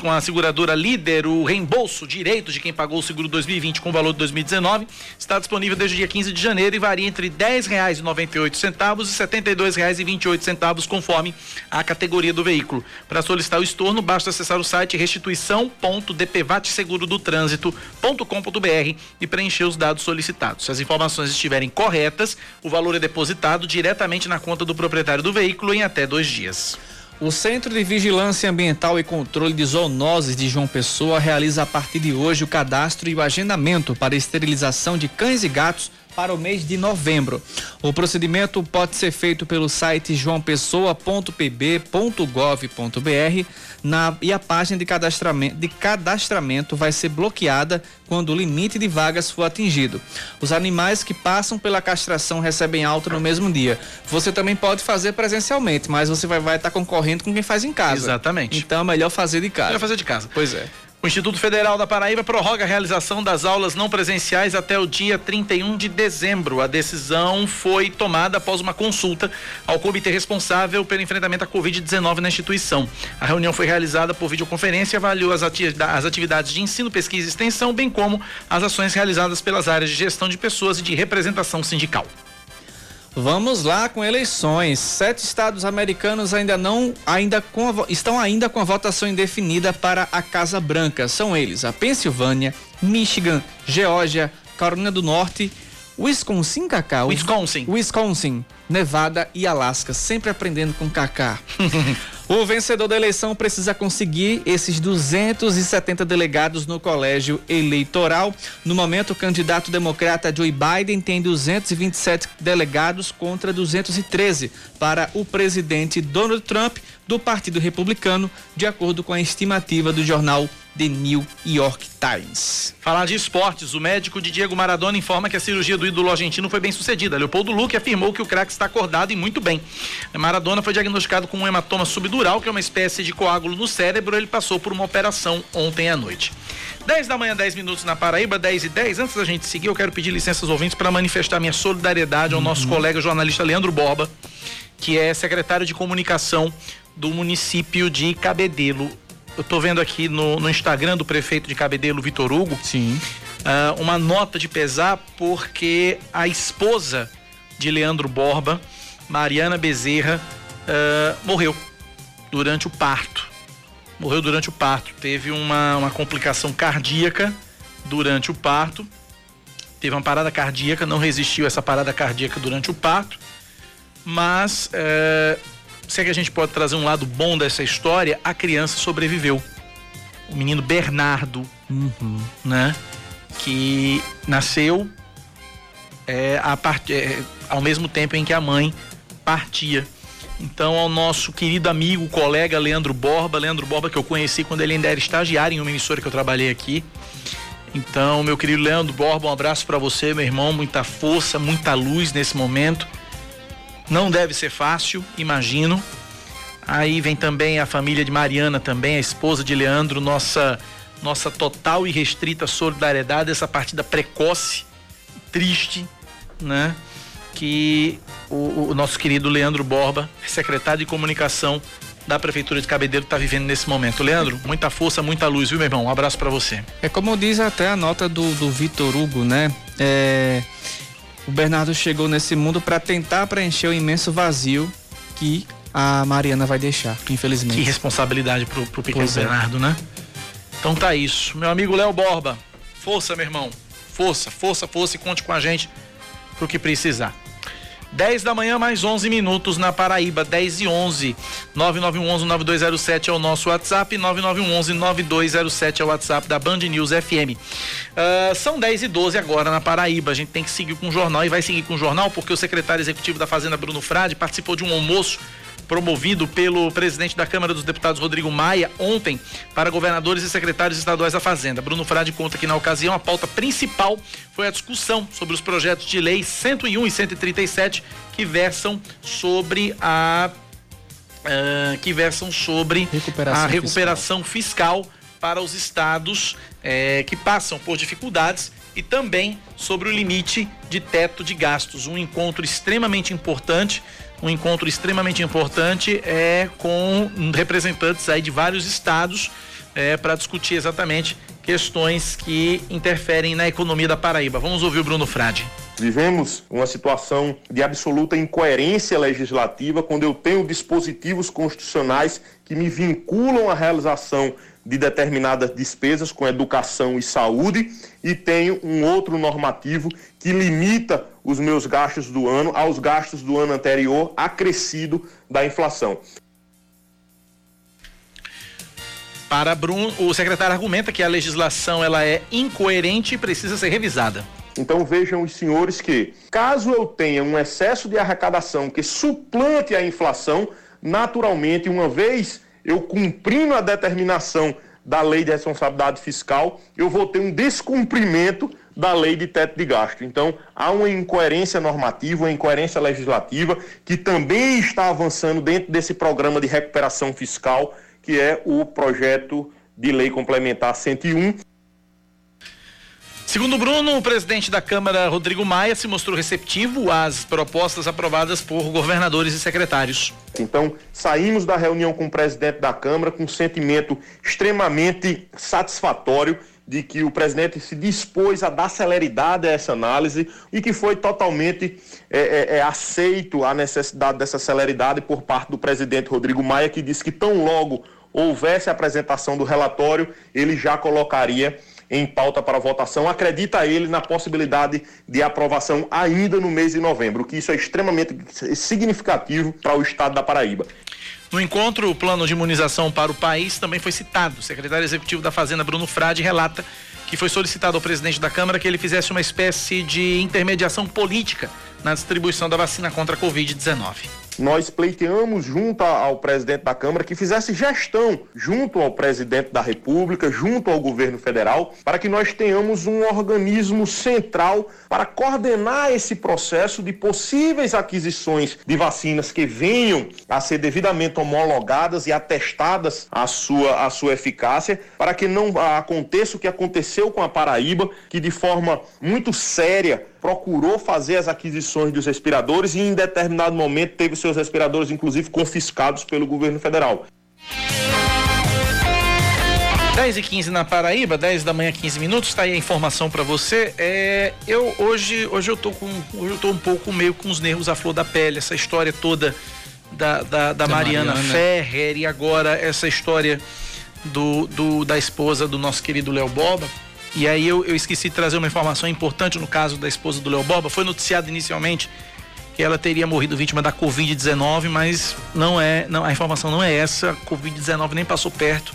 com a seguradora líder, o reembolso direito de quem pagou o seguro 2020 com o valor de 2019 está disponível desde o dia 15 de janeiro e varia entre R$ 10,98 centavos e R$ 72,28 centavos, conforme a categoria do veículo. Para solicitar o estorno, basta acessar o site restituição.dpvatsegurodotrânsito.com.br e preencher preencher os dados solicitados. Se as informações estiverem corretas, o valor é depositado diretamente na conta do proprietário do veículo em até dois dias. O Centro de Vigilância Ambiental e Controle de Zoonoses de João Pessoa realiza a partir de hoje o cadastro e o agendamento para esterilização de cães e gatos para o mês de novembro. O procedimento pode ser feito pelo site joaopessoa.pb.gov.br na, e a página de cadastramento, de cadastramento vai ser bloqueada quando o limite de vagas for atingido. Os animais que passam pela castração recebem alta no mesmo dia. Você também pode fazer presencialmente, mas você vai estar tá concorrendo com quem faz em casa. Exatamente. Então é melhor fazer de casa. Melhor fazer de casa. Pois é. O Instituto Federal da Paraíba prorroga a realização das aulas não presenciais até o dia 31 de dezembro. A decisão foi tomada após uma consulta ao comitê responsável pelo enfrentamento à Covid-19 na instituição. A reunião foi realizada por videoconferência e avaliou as atividades de ensino, pesquisa e extensão, bem como as ações realizadas pelas áreas de gestão de pessoas e de representação sindical. Vamos lá com eleições. Sete estados americanos ainda não ainda com estão ainda com a votação indefinida para a Casa Branca. São eles: a Pensilvânia, Michigan, Geórgia, Carolina do Norte, Wisconsin, Cacá. Wisconsin. Wisconsin, Nevada e Alasca. Sempre aprendendo com Cacá. O vencedor da eleição precisa conseguir esses 270 delegados no colégio eleitoral. No momento, o candidato democrata Joe Biden tem 227 delegados contra 213 para o presidente Donald Trump do Partido Republicano, de acordo com a estimativa do jornal The New York Times. Falar de esportes, o médico de Diego Maradona informa que a cirurgia do ídolo argentino foi bem sucedida. Leopoldo Luque afirmou que o craque está acordado e muito bem. Maradona foi diagnosticado com um hematoma subdural, que é uma espécie de coágulo no cérebro. Ele passou por uma operação ontem à noite. 10 da manhã, 10 minutos na Paraíba, 10 e 10. Antes da gente seguir, eu quero pedir licença aos ouvintes para manifestar minha solidariedade ao uhum. nosso colega jornalista Leandro Borba, que é secretário de comunicação do município de Cabedelo eu tô vendo aqui no, no Instagram do prefeito de Cabedelo, Vitor Hugo. Sim. Uh, uma nota de pesar porque a esposa de Leandro Borba, Mariana Bezerra, uh, morreu durante o parto. Morreu durante o parto. Teve uma, uma complicação cardíaca durante o parto. Teve uma parada cardíaca, não resistiu a essa parada cardíaca durante o parto. Mas uh, se é que a gente pode trazer um lado bom dessa história, a criança sobreviveu. O menino Bernardo, uhum. né? Que nasceu é, a part... É, ao mesmo tempo em que a mãe partia. Então, ao nosso querido amigo, colega Leandro Borba, Leandro Borba que eu conheci quando ele ainda era estagiário em uma emissora que eu trabalhei aqui. Então, meu querido Leandro Borba, um abraço para você, meu irmão, muita força, muita luz nesse momento. Não deve ser fácil, imagino. Aí vem também a família de Mariana também, a esposa de Leandro, nossa nossa total e restrita solidariedade essa partida precoce, triste, né? Que o, o nosso querido Leandro Borba, secretário de comunicação da Prefeitura de Cabedelo está vivendo nesse momento. Leandro, muita força, muita luz, viu, meu irmão? Um abraço para você. É como diz até a nota do, do Vitor Hugo, né? É, o Bernardo chegou nesse mundo para tentar preencher o imenso vazio que a Mariana vai deixar, infelizmente. Que responsabilidade pro, pro pequeno pois é. Bernardo, é. né? Então tá isso. Meu amigo Léo Borba, força, meu irmão. Força, força, força e conte com a gente pro que precisar. 10 da manhã, mais 11 minutos na Paraíba, 10 e 11. 9911-9207 é o nosso WhatsApp, 9911-9207 é o WhatsApp da Band News FM. Uh, ah, são 10 e 12 agora na Paraíba. A gente tem que seguir com o jornal e vai seguir com o jornal porque o secretário executivo da Fazenda, Bruno Frade, participou de um almoço promovido pelo presidente da Câmara dos Deputados, Rodrigo Maia, ontem, para governadores e secretários estaduais da Fazenda. Bruno Frade conta que, na ocasião, a pauta principal foi a discussão sobre os projetos de lei 101 e 137 que versam sobre a. Uh, que versam sobre recuperação a recuperação fiscal. fiscal para os estados eh, que passam por dificuldades e também sobre o limite de teto de gastos. Um encontro extremamente importante um encontro extremamente importante é com representantes aí de vários estados é, para discutir exatamente questões que interferem na economia da Paraíba. Vamos ouvir o Bruno Frade. Vivemos uma situação de absoluta incoerência legislativa quando eu tenho dispositivos constitucionais que me vinculam à realização de determinadas despesas com educação e saúde e tenho um outro normativo que limita os meus gastos do ano aos gastos do ano anterior acrescido da inflação. Para Bruno, o secretário argumenta que a legislação ela é incoerente e precisa ser revisada. Então vejam os senhores que, caso eu tenha um excesso de arrecadação que suplante a inflação, naturalmente, uma vez eu cumprindo a determinação da lei de responsabilidade fiscal, eu vou ter um descumprimento da lei de teto de gasto. Então, há uma incoerência normativa, uma incoerência legislativa, que também está avançando dentro desse programa de recuperação fiscal, que é o projeto de lei complementar 101. Segundo Bruno, o presidente da Câmara, Rodrigo Maia, se mostrou receptivo às propostas aprovadas por governadores e secretários. Então, saímos da reunião com o presidente da Câmara com um sentimento extremamente satisfatório de que o presidente se dispôs a dar celeridade a essa análise e que foi totalmente é, é, é, aceito a necessidade dessa celeridade por parte do presidente Rodrigo Maia, que disse que tão logo houvesse a apresentação do relatório, ele já colocaria em pauta para votação. Acredita ele na possibilidade de aprovação ainda no mês de novembro, que isso é extremamente significativo para o estado da Paraíba. No encontro, o plano de imunização para o país também foi citado. O secretário executivo da Fazenda, Bruno Frade, relata que foi solicitado ao presidente da Câmara que ele fizesse uma espécie de intermediação política na distribuição da vacina contra a Covid-19 nós pleiteamos junto ao presidente da Câmara que fizesse gestão junto ao presidente da República, junto ao governo federal, para que nós tenhamos um organismo central para coordenar esse processo de possíveis aquisições de vacinas que venham a ser devidamente homologadas e atestadas a sua, a sua eficácia, para que não aconteça o que aconteceu com a Paraíba, que de forma muito séria procurou fazer as aquisições dos respiradores e em determinado momento teve seus respiradores, inclusive, confiscados pelo governo federal. 10 e 15 na Paraíba, 10 da manhã, 15 minutos, está aí a informação para você. É, eu hoje, hoje eu tô com, hoje eu tô um pouco meio com os nervos à flor da pele, essa história toda da, da, da, da Mariana, Mariana, Ferrer e agora essa história do, do, da esposa do nosso querido Léo Boba. E aí eu, eu esqueci de trazer uma informação importante no caso da esposa do Léo Boba. Foi noticiado inicialmente que ela teria morrido vítima da Covid-19, mas não é, não, a informação não é essa. Covid-19 nem passou perto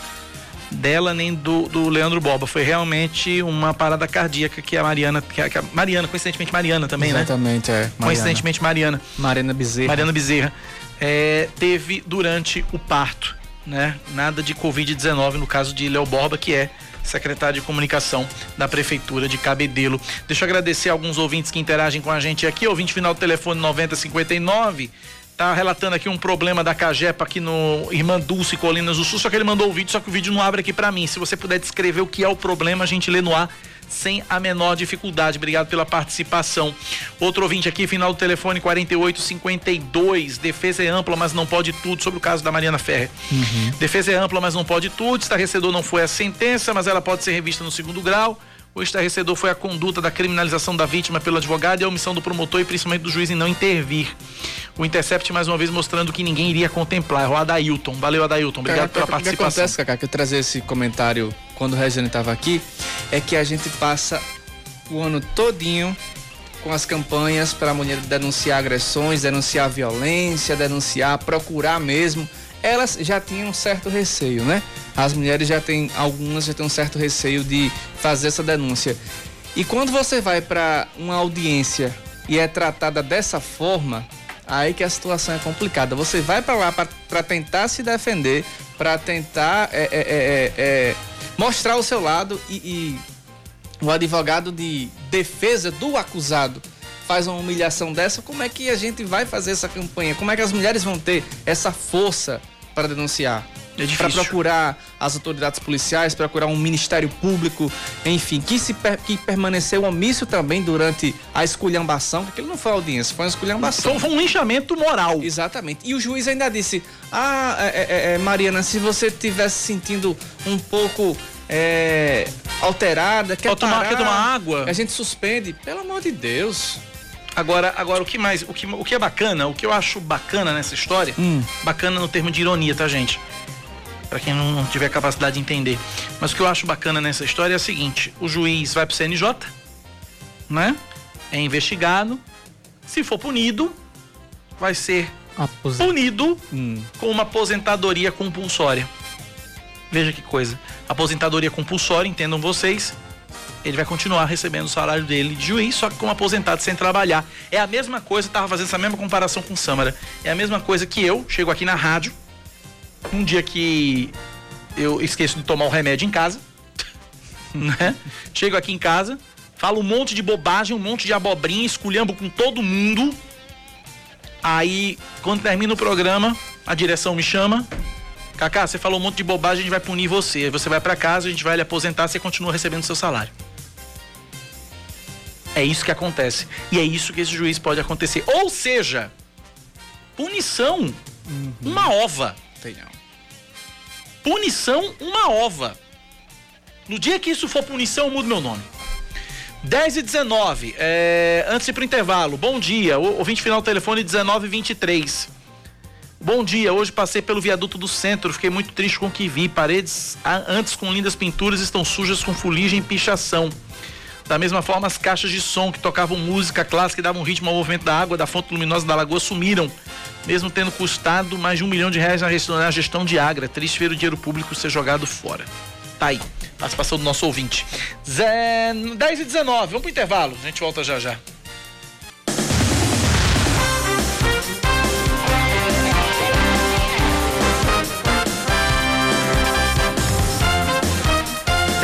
dela nem do, do Leandro Boba. Foi realmente uma parada cardíaca que a Mariana, que a, que a Mariana, coincidentemente Mariana também, Exatamente, né? Exatamente, é. Mariana. Coincidentemente Mariana. Mariana Bezerra. Mariana Bezerra. É, teve durante o parto, né? Nada de Covid-19 no caso de Léo Borba, que é secretário de comunicação da prefeitura de Cabedelo. Deixa eu agradecer alguns ouvintes que interagem com a gente aqui. Ouvinte final do telefone 9059 tá relatando aqui um problema da Cagepa aqui no Irmã Dulce Colinas do Sul, só que ele mandou o vídeo, só que o vídeo não abre aqui para mim. Se você puder descrever o que é o problema, a gente lê no ar sem a menor dificuldade. Obrigado pela participação. Outro ouvinte aqui, final do telefone 4852. Defesa é ampla, mas não pode tudo. Sobre o caso da Mariana Ferre. Uhum. Defesa é ampla, mas não pode tudo. Estarrecedor não foi a sentença, mas ela pode ser revista no segundo grau. O estarrecedor foi a conduta da criminalização da vítima pelo advogado e a omissão do promotor e principalmente do juiz em não intervir. O Intercept mais uma vez mostrando que ninguém iria contemplar. É o Adailton. Valeu, Adailton. Obrigado pela participação. O que acontece, Cacá, que eu trazer esse comentário quando o Regiane estava aqui, é que a gente passa o ano todinho com as campanhas para a mulher denunciar agressões, denunciar violência, denunciar, procurar mesmo. Elas já tinham um certo receio, né? As mulheres já têm, algumas já têm um certo receio de fazer essa denúncia. E quando você vai para uma audiência e é tratada dessa forma, aí que a situação é complicada. Você vai para lá para tentar se defender, para tentar é, é, é, é, mostrar o seu lado e, e o advogado de defesa do acusado faz uma humilhação dessa, como é que a gente vai fazer essa campanha? Como é que as mulheres vão ter essa força para denunciar? É para procurar as autoridades policiais, procurar um ministério público, enfim, que se que permaneceu omisso também durante a esculhambação, porque ele não foi audiência, foi uma esculhambação. Foi um linchamento moral. Exatamente. E o juiz ainda disse: Ah, é, é, é, Mariana, se você tivesse sentindo um pouco é, alterada, quer tomar, parar, quer tomar água? A gente suspende. Pelo amor de Deus. Agora, agora o que mais, o que, o que é bacana, o que eu acho bacana nessa história, hum. bacana no termo de ironia, tá, gente? para quem não tiver capacidade de entender. Mas o que eu acho bacana nessa história é o seguinte: o juiz vai para o CNJ, né? É investigado. Se for punido, vai ser Aposen... punido hum. com uma aposentadoria compulsória. Veja que coisa. Aposentadoria compulsória, entendam vocês. Ele vai continuar recebendo o salário dele de juiz, só que como aposentado sem trabalhar. É a mesma coisa, estava fazendo essa mesma comparação com o Samara. É a mesma coisa que eu chego aqui na rádio, um dia que eu esqueço de tomar o remédio em casa, né? Chego aqui em casa, falo um monte de bobagem, um monte de abobrinha, esculhambo com todo mundo. Aí, quando termina o programa, a direção me chama. Cacá, você falou um monte de bobagem, a gente vai punir você. Você vai para casa, a gente vai lhe aposentar, você continua recebendo seu salário. É isso que acontece. E é isso que esse juiz pode acontecer. Ou seja, punição, uhum. uma ova. Tenham punição uma ova. No dia que isso for punição, eu mudo meu nome. 10 e 19, é, antes de ir pro intervalo, bom dia, o, ouvinte final do telefone 1923. Bom dia, hoje passei pelo viaduto do centro, fiquei muito triste com o que vi. Paredes antes com lindas pinturas estão sujas com fuligem e pichação. Da mesma forma, as caixas de som que tocavam música clássica e davam ritmo ao movimento da água da fonte luminosa da lagoa sumiram mesmo tendo custado mais de um milhão de reais na gestão de Agra. Triste ver o dinheiro público ser jogado fora. Tá aí, participação do nosso ouvinte. Zé, 10 e 19, vamos pro intervalo, a gente volta já já.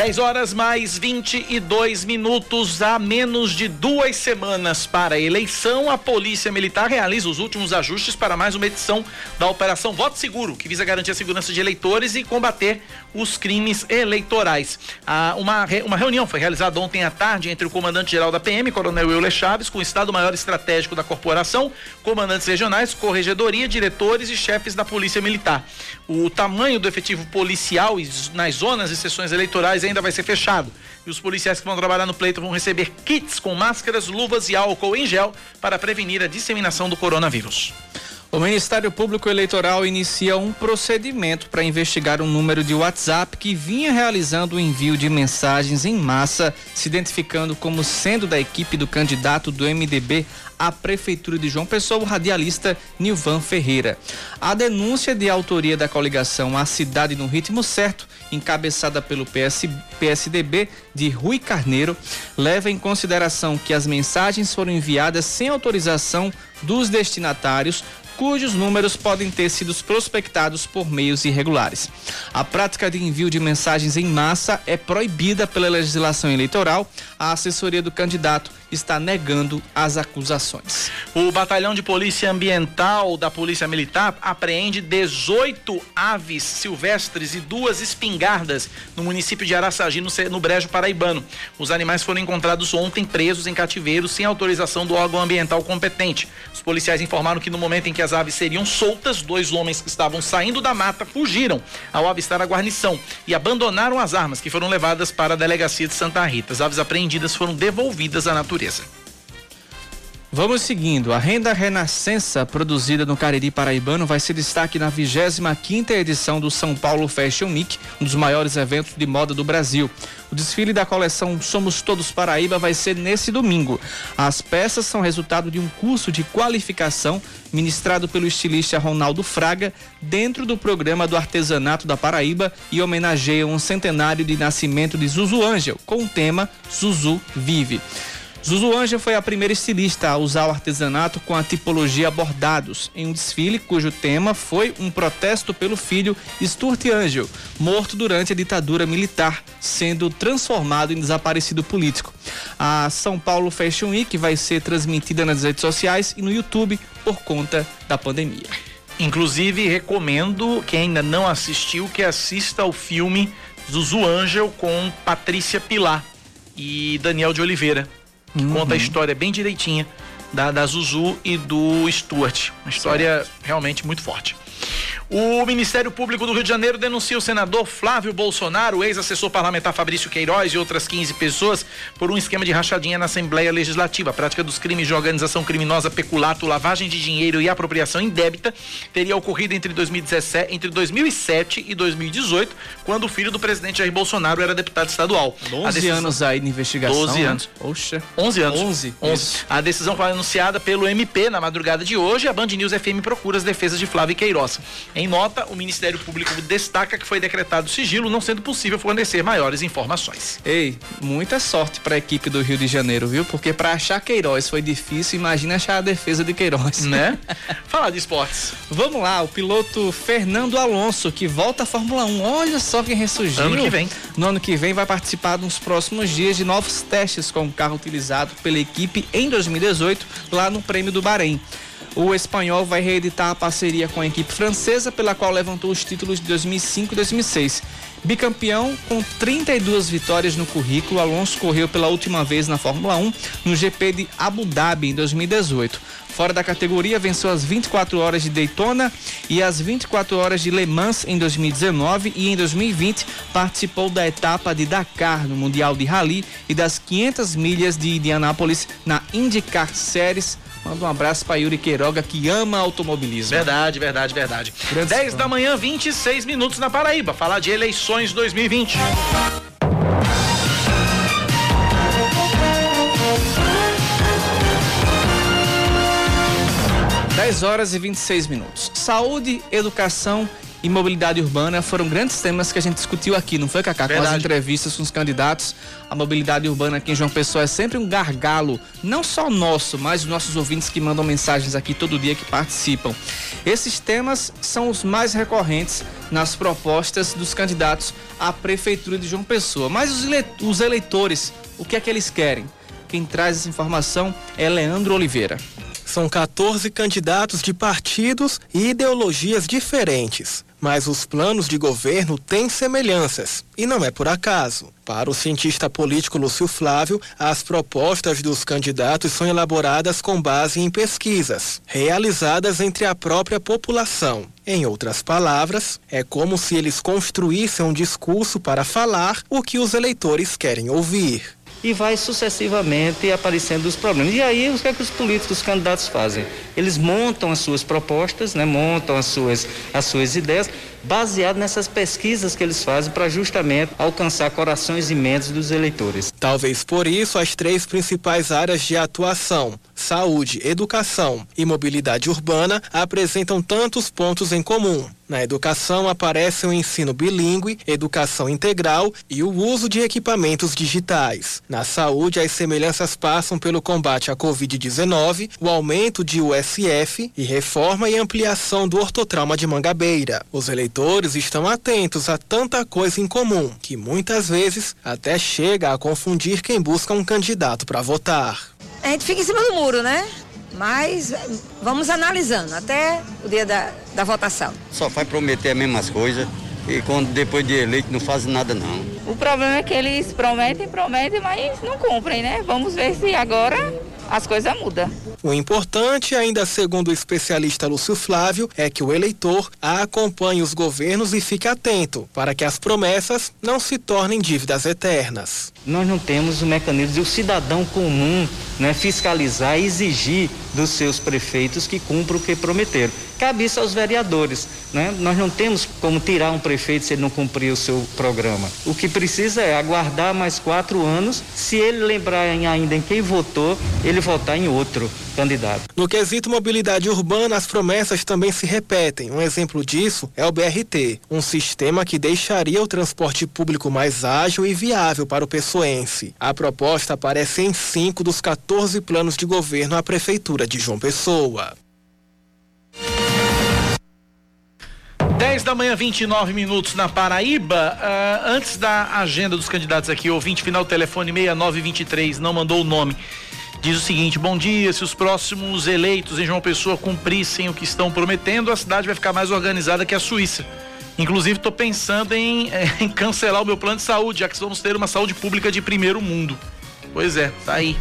10 horas mais 22 minutos a menos de duas semanas para a eleição. A Polícia Militar realiza os últimos ajustes para mais uma edição da Operação Voto Seguro, que visa garantir a segurança de eleitores e combater os crimes eleitorais. Ah, uma, uma reunião foi realizada ontem à tarde entre o comandante-geral da PM, Coronel Euler Chaves, com o Estado-Maior Estratégico da Corporação, comandantes regionais, corregedoria, diretores e chefes da Polícia Militar. O tamanho do efetivo policial nas zonas e sessões eleitorais ainda vai ser fechado. E os policiais que vão trabalhar no pleito vão receber kits com máscaras, luvas e álcool em gel para prevenir a disseminação do coronavírus. O Ministério Público Eleitoral inicia um procedimento para investigar um número de WhatsApp que vinha realizando o envio de mensagens em massa, se identificando como sendo da equipe do candidato do MDB à Prefeitura de João Pessoa, o radialista Nilvan Ferreira. A denúncia de autoria da coligação A Cidade no Ritmo Certo, encabeçada pelo PS, PSDB de Rui Carneiro, leva em consideração que as mensagens foram enviadas sem autorização dos destinatários cujos números podem ter sido prospectados por meios irregulares. A prática de envio de mensagens em massa é proibida pela legislação eleitoral. A assessoria do candidato está negando as acusações. O Batalhão de Polícia Ambiental da Polícia Militar apreende 18 aves silvestres e duas espingardas no município de Araçagi, no, Brejo Paraibano. Os animais foram encontrados ontem presos em cativeiro sem autorização do órgão ambiental competente. Os policiais informaram que no momento em que as aves seriam soltas, dois homens que estavam saindo da mata fugiram ao avistar a guarnição e abandonaram as armas que foram levadas para a delegacia de Santa Rita. As aves apreendidas foram devolvidas à natureza. Vamos seguindo. A renda Renascença, produzida no Cariri Paraibano, vai ser destaque na 25 edição do São Paulo Fashion Week, um dos maiores eventos de moda do Brasil. O desfile da coleção Somos Todos Paraíba vai ser nesse domingo. As peças são resultado de um curso de qualificação ministrado pelo estilista Ronaldo Fraga dentro do programa do artesanato da Paraíba e homenageiam um centenário de nascimento de Zuzu Ângel, com o tema Zuzu Vive. Zuzu Anja foi a primeira estilista a usar o artesanato com a tipologia bordados, em um desfile cujo tema foi um protesto pelo filho Stuart Angel, morto durante a ditadura militar, sendo transformado em desaparecido político. A São Paulo Fashion Week vai ser transmitida nas redes sociais e no YouTube por conta da pandemia. Inclusive, recomendo quem ainda não assistiu que assista ao filme Zuzu Angel com Patrícia Pilar e Daniel de Oliveira que uhum. conta a história bem direitinha da, da Zuzu e do Stuart. Uma história certo. realmente muito forte. O Ministério Público do Rio de Janeiro denuncia o senador Flávio Bolsonaro, ex-assessor parlamentar Fabrício Queiroz e outras 15 pessoas por um esquema de rachadinha na Assembleia Legislativa. A prática dos crimes de organização criminosa, peculato, lavagem de dinheiro e apropriação indébita teria ocorrido entre 2017, entre 2007 e 2018, quando o filho do presidente Jair Bolsonaro era deputado estadual. 12 decisão... anos aí de investigação. 12 né? anos. Poxa. 11 anos. 11. 11. A decisão foi anunciada pelo MP na madrugada de hoje. A Band News FM procura as defesas de Flávio Queiroz. Em nota, o Ministério Público destaca que foi decretado sigilo, não sendo possível fornecer maiores informações. Ei, muita sorte para a equipe do Rio de Janeiro, viu? Porque para achar Queiroz foi difícil, imagina achar a defesa de Queiroz. Né? Falar de esportes. Vamos lá, o piloto Fernando Alonso, que volta à Fórmula 1. Olha só quem ressurgiu. Ano que vem. No ano que vem vai participar nos próximos dias de novos testes com o carro utilizado pela equipe em 2018, lá no Prêmio do Bahrein. O espanhol vai reeditar a parceria com a equipe francesa, pela qual levantou os títulos de 2005 e 2006. Bicampeão com 32 vitórias no currículo, Alonso correu pela última vez na Fórmula 1 no GP de Abu Dhabi em 2018. Fora da categoria, venceu as 24 horas de Daytona e as 24 horas de Le Mans em 2019 e em 2020 participou da etapa de Dakar no Mundial de Rally e das 500 milhas de Indianápolis na IndyCar Series Manda um abraço para Yuri Queiroga, que ama automobilismo. Verdade, verdade, verdade. Grande 10 fã. da manhã, 26 minutos na Paraíba. Falar de eleições 2020. Dez horas e 26 minutos. Saúde, educação e mobilidade urbana foram grandes temas que a gente discutiu aqui, não foi, Cacá? Com as entrevistas com os candidatos. A mobilidade urbana aqui em João Pessoa é sempre um gargalo, não só nosso, mas os nossos ouvintes que mandam mensagens aqui todo dia que participam. Esses temas são os mais recorrentes nas propostas dos candidatos à Prefeitura de João Pessoa. Mas os eleitores, o que é que eles querem? Quem traz essa informação é Leandro Oliveira. São 14 candidatos de partidos e ideologias diferentes, mas os planos de governo têm semelhanças, e não é por acaso. Para o cientista político Lúcio Flávio, as propostas dos candidatos são elaboradas com base em pesquisas, realizadas entre a própria população. Em outras palavras, é como se eles construíssem um discurso para falar o que os eleitores querem ouvir. E vai sucessivamente aparecendo os problemas. E aí, o que é que os políticos, os candidatos fazem? Eles montam as suas propostas, né, montam as suas, as suas ideias, baseado nessas pesquisas que eles fazem para justamente alcançar corações e mentes dos eleitores. Talvez por isso as três principais áreas de atuação, saúde, educação e mobilidade urbana, apresentam tantos pontos em comum. Na educação aparece o ensino bilíngue, educação integral e o uso de equipamentos digitais. Na saúde, as semelhanças passam pelo combate à Covid-19, o aumento de USF e reforma e ampliação do ortotrauma de Mangabeira. Os eleitores estão atentos a tanta coisa em comum que muitas vezes até chega a confundir quem busca um candidato para votar. A gente fica em cima do muro, né? Mas vamos analisando até o dia da, da votação. Só vai prometer as mesmas coisas e quando depois de eleito não faz nada não. O problema é que eles prometem, prometem, mas não cumprem, né? Vamos ver se agora as coisas mudam. O importante, ainda segundo o especialista Lúcio Flávio, é que o eleitor acompanhe os governos e fique atento para que as promessas não se tornem dívidas eternas. Nós não temos o mecanismo de o cidadão comum né, fiscalizar e exigir dos seus prefeitos que cumpram o que prometeram. Cabe isso aos vereadores. Né? Nós não temos como tirar um prefeito se ele não cumprir o seu programa. O que precisa é aguardar mais quatro anos. Se ele lembrar ainda em quem votou, ele votar em outro candidato. No quesito mobilidade urbana, as promessas também se repetem. Um exemplo disso é o BRT, um sistema que deixaria o transporte público mais ágil e viável para o pessoense. A proposta aparece em cinco dos 14 planos de governo à Prefeitura de João Pessoa. 10 da manhã, 29 minutos na Paraíba. Uh, antes da agenda dos candidatos aqui, ouvinte final telefone 6923, não mandou o nome diz o seguinte: Bom dia, se os próximos eleitos em João Pessoa cumprissem o que estão prometendo, a cidade vai ficar mais organizada que a Suíça. Inclusive, estou pensando em, em, cancelar o meu plano de saúde, já que vamos ter uma saúde pública de primeiro mundo. Pois é, tá aí.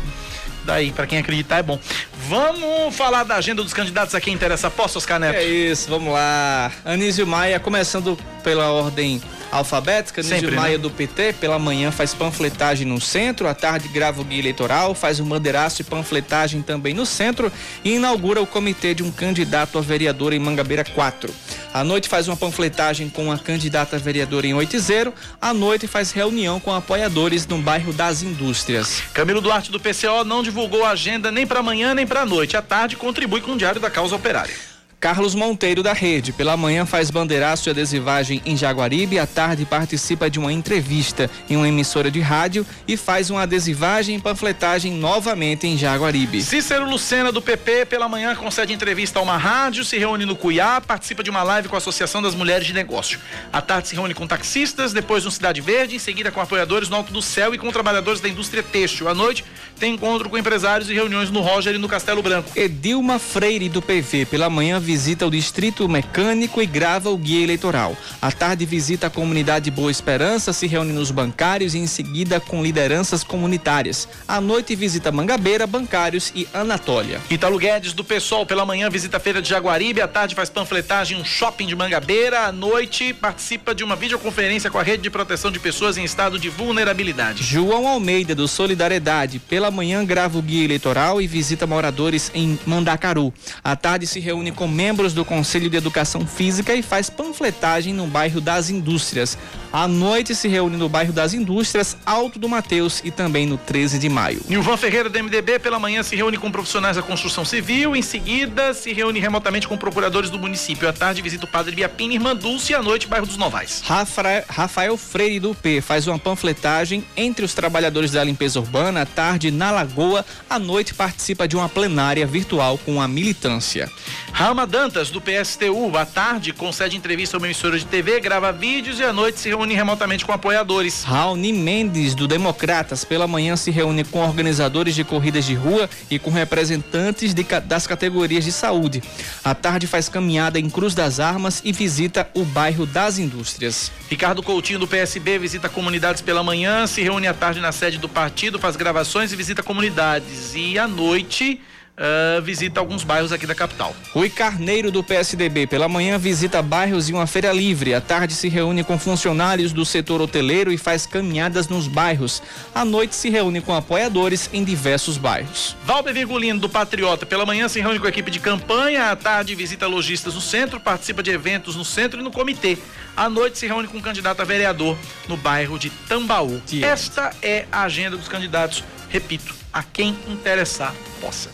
Daí, para quem acreditar, é bom. Vamos falar da agenda dos candidatos a quem interessa. Posso, Oscar Neto? É isso, vamos lá. Anísio Maia, começando pela ordem alfabética. Nígio né? Maia do PT, pela manhã faz panfletagem no centro, à tarde grava o guia eleitoral, faz um bandeiraço e panfletagem também no centro e inaugura o comitê de um candidato a vereador em Mangabeira 4. À noite faz uma panfletagem com a candidata a vereadora em Oitizeiro. À noite faz reunião com apoiadores no bairro das Indústrias. Camilo Duarte do PCO não divulgou a agenda nem para amanhã nem para noite. À tarde contribui com o Diário da Causa Operária. Carlos Monteiro da Rede. Pela manhã faz bandeiraço e adesivagem em Jaguaribe, à tarde participa de uma entrevista em uma emissora de rádio e faz uma adesivagem e panfletagem novamente em Jaguaribe. Cícero Lucena do PP pela manhã concede entrevista a uma rádio, se reúne no Cuiá, participa de uma live com a Associação das Mulheres de Negócio. À tarde se reúne com taxistas, depois no Cidade Verde, em seguida com apoiadores no Alto do Céu e com trabalhadores da indústria têxtil. À noite tem encontro com empresários e reuniões no Roger e no Castelo Branco. Edilma Freire do PV pela manhã visita o Distrito Mecânico e grava o guia eleitoral. À tarde visita a comunidade Boa Esperança, se reúne nos bancários e em seguida com lideranças comunitárias. À noite visita Mangabeira, bancários e Anatólia. Italo Guedes do PSOL pela manhã visita a feira de Jaguaribe, à tarde faz panfletagem um shopping de Mangabeira, à noite participa de uma videoconferência com a rede de proteção de pessoas em estado de vulnerabilidade. João Almeida do Solidariedade pela manhã grava o guia eleitoral e visita moradores em Mandacaru. À tarde se reúne com membros do Conselho de Educação Física e faz panfletagem no bairro das Indústrias. À noite se reúne no bairro das Indústrias, Alto do Mateus e também no 13 de maio. Nilvan Ferreira do MDB pela manhã se reúne com profissionais da construção civil, em seguida se reúne remotamente com procuradores do município. À tarde visita o Padre Biapina, Irmã Dulce e à noite bairro dos Novais. Rafael, Rafael Freire do P faz uma panfletagem entre os trabalhadores da limpeza urbana, à tarde na Lagoa, à noite participa de uma plenária virtual com a militância. Rama Dantas do PSTU, à tarde concede entrevista a uma emissora de TV, grava vídeos e à noite se reúne remotamente com apoiadores. Raoni Mendes, do Democratas, pela manhã se reúne com organizadores de corridas de rua e com representantes de, das categorias de saúde. À tarde faz caminhada em Cruz das Armas e visita o bairro das Indústrias. Ricardo Coutinho, do PSB, visita comunidades pela manhã, se reúne à tarde na sede do partido, faz gravações e visita comunidades. E à noite uh, visita alguns bairros aqui da capital. Rui Carneiro, do PSDB, pela manhã visita bairros e uma feira livre. À tarde se reúne com funcionários do setor hoteleiro e faz caminhadas nos bairros. À noite se reúne com apoiadores em diversos bairros. Valber Virgulino, do Patriota, pela manhã se reúne com a equipe de campanha. À tarde visita lojistas no centro, participa de eventos no centro e no comitê. À noite se reúne com um candidato a vereador no bairro de Tambaú. Esta é a agenda dos candidatos, repito, a quem interessar possa.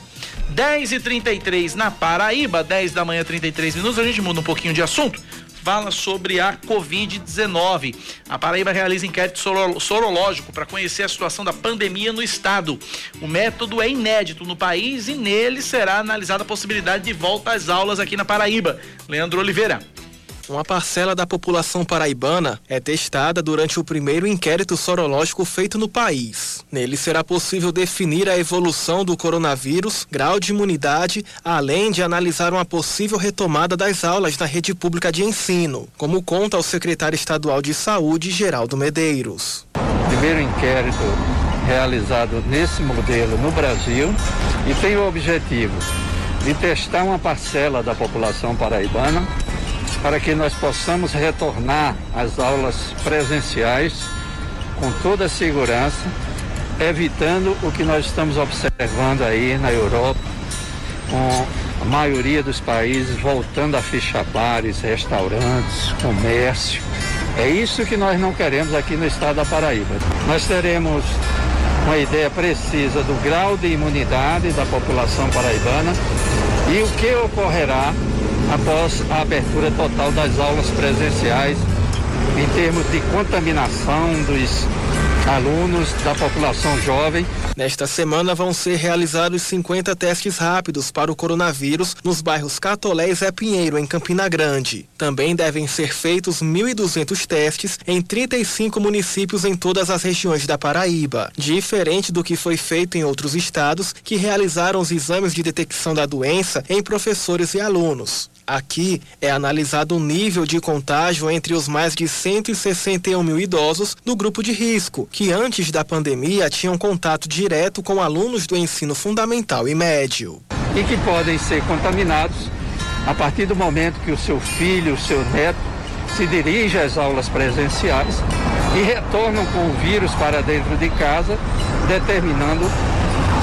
10 e 33 na Paraíba, 10 da manhã, 33 minutos. A gente muda um pouquinho de assunto. Fala sobre a Covid-19. A Paraíba realiza inquérito sorológico para conhecer a situação da pandemia no estado. O método é inédito no país e nele será analisada a possibilidade de volta às aulas aqui na Paraíba. Leandro Oliveira. Uma parcela da população paraibana é testada durante o primeiro inquérito sorológico feito no país. Nele será possível definir a evolução do coronavírus, grau de imunidade, além de analisar uma possível retomada das aulas na rede pública de ensino, como conta o secretário estadual de Saúde, Geraldo Medeiros. Primeiro inquérito realizado nesse modelo no Brasil e tem o objetivo de testar uma parcela da população paraibana para que nós possamos retornar às aulas presenciais com toda a segurança, evitando o que nós estamos observando aí na Europa, com a maioria dos países voltando a fechar bares, restaurantes, comércio. É isso que nós não queremos aqui no estado da Paraíba. Nós teremos uma ideia precisa do grau de imunidade da população paraibana e o que ocorrerá após a abertura total das aulas presenciais em termos de contaminação dos alunos da população jovem. Nesta semana vão ser realizados 50 testes rápidos para o coronavírus nos bairros Catolé e Zé Pinheiro, em Campina Grande. Também devem ser feitos 1.200 testes em 35 municípios em todas as regiões da Paraíba, diferente do que foi feito em outros estados que realizaram os exames de detecção da doença em professores e alunos. Aqui é analisado o nível de contágio entre os mais de 161 mil idosos do grupo de risco, que antes da pandemia tinham contato direto com alunos do ensino fundamental e médio. E que podem ser contaminados a partir do momento que o seu filho, o seu neto, se dirige às aulas presenciais e retornam com o vírus para dentro de casa, determinando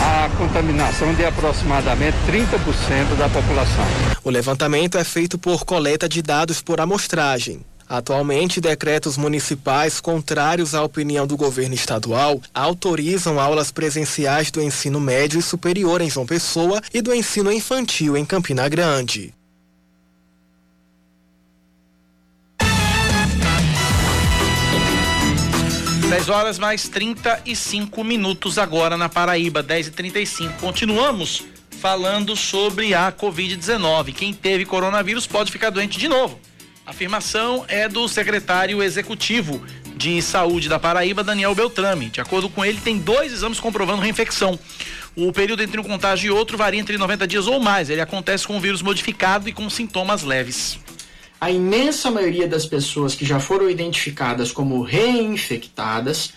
a contaminação de aproximadamente 30% da população. O levantamento é feito por coleta de dados por amostragem. Atualmente, decretos municipais contrários à opinião do governo estadual autorizam aulas presenciais do ensino médio e superior em João Pessoa e do ensino infantil em Campina Grande. 10 horas mais 35 minutos agora na Paraíba, 10 e 35 Continuamos falando sobre a Covid-19. Quem teve coronavírus pode ficar doente de novo. A afirmação é do secretário executivo de saúde da Paraíba, Daniel Beltrame. De acordo com ele, tem dois exames comprovando reinfecção. O período entre um contágio e outro varia entre 90 dias ou mais. Ele acontece com o vírus modificado e com sintomas leves a imensa maioria das pessoas que já foram identificadas como reinfectadas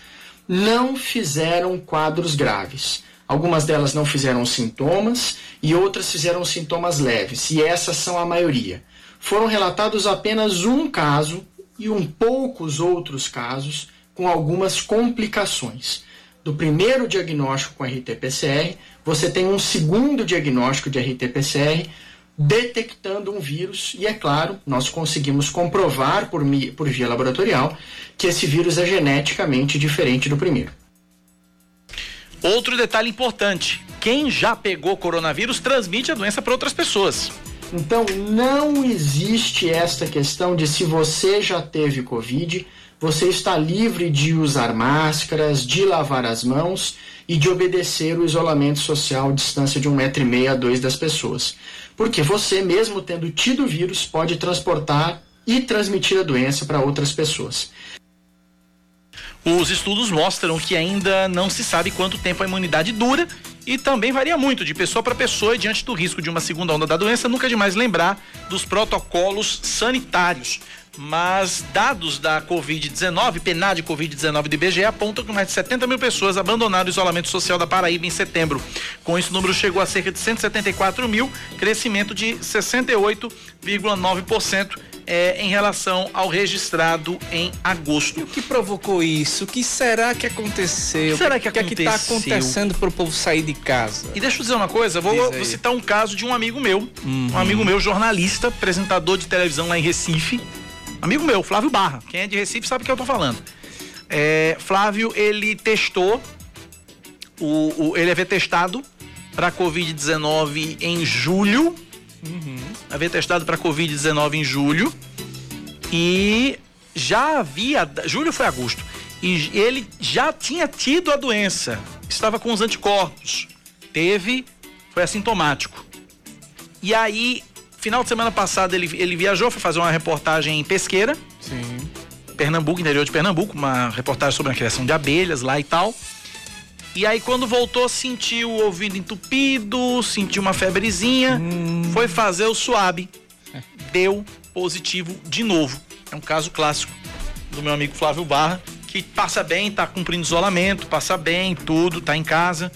não fizeram quadros graves. Algumas delas não fizeram sintomas e outras fizeram sintomas leves, e essas são a maioria. Foram relatados apenas um caso e um poucos outros casos com algumas complicações. Do primeiro diagnóstico com RT-PCR, você tem um segundo diagnóstico de RT-PCR detectando um vírus e, é claro, nós conseguimos comprovar por, por via laboratorial que esse vírus é geneticamente diferente do primeiro. Outro detalhe importante: quem já pegou coronavírus transmite a doença para outras pessoas. Então, não existe esta questão de se você já teve Covid, você está livre de usar máscaras, de lavar as mãos e de obedecer o isolamento social, distância de um metro e meio a dois das pessoas porque você, mesmo tendo tido o vírus, pode transportar e transmitir a doença para outras pessoas. Os estudos mostram que ainda não se sabe quanto tempo a imunidade dura e também varia muito de pessoa para pessoa e diante do risco de uma segunda onda da doença, nunca é demais lembrar dos protocolos sanitários. Mas dados da Covid-19, PNAD Covid-19 do IBGE, apontam que mais de 70 mil pessoas abandonaram o isolamento social da Paraíba em setembro. Com isso, o número chegou a cerca de 174 mil, crescimento de 68,9% é, em relação ao registrado em agosto. E o que provocou isso? O que será que aconteceu? O que será que O que é está acontecendo para o povo sair de casa? E deixa eu dizer uma coisa, vou, vou citar um caso de um amigo meu, Uhum. um amigo meu, jornalista, apresentador de televisão lá em Recife. Amigo meu, Flávio Barra. Quem é de Recife sabe o que eu tô falando. É, Flávio, ele testou, o, o- ele havia testado para Covid-19 em julho. Havia testado para Covid-19 em julho. E já havia. Julho foi agosto. E ele já tinha tido a doença. Estava com os anticorpos. Teve, foi assintomático. E aí, final de semana passada, ele, ele viajou, foi fazer uma reportagem em Pesqueira. Sim. Pernambuco, interior de Pernambuco, uma reportagem sobre a criação de abelhas lá e tal. E aí, quando voltou, sentiu o ouvido entupido, sentiu uma febrezinha, foi fazer o suave. Deu positivo de novo. É um caso clássico do meu amigo Flávio Barra, que passa bem, tá cumprindo isolamento, passa bem, tudo, tá em casa,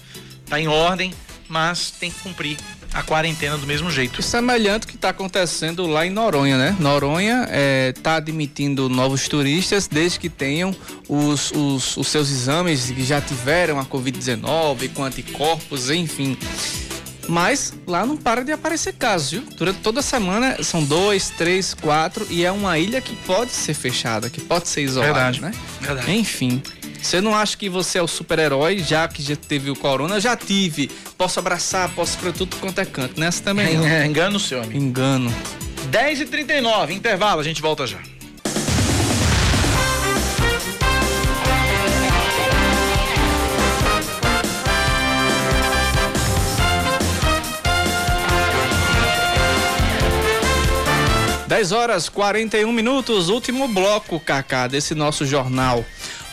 tá em ordem, mas tem que cumprir a quarentena do mesmo jeito. Semelhante ao que está acontecendo lá em Noronha, né? Noronha está admitindo novos turistas desde que tenham os, os, os seus exames que já tiveram a Covid-19 com anticorpos, enfim. Mas lá não para de aparecer casos, viu? Durante toda a semana são dois, três, quatro e é uma ilha que pode ser fechada, que pode ser isolada, Verdade, né? verdade. Enfim. Você não acha que você é o super-herói, já que já teve o corona? Já tive. Posso abraçar, posso pra tudo quanto é canto. Nessa também não. É, engano seu amigo. Engano. 10 e 39 intervalo, a gente volta já. Dez horas 41 minutos, último bloco, Kaká, desse nosso jornal.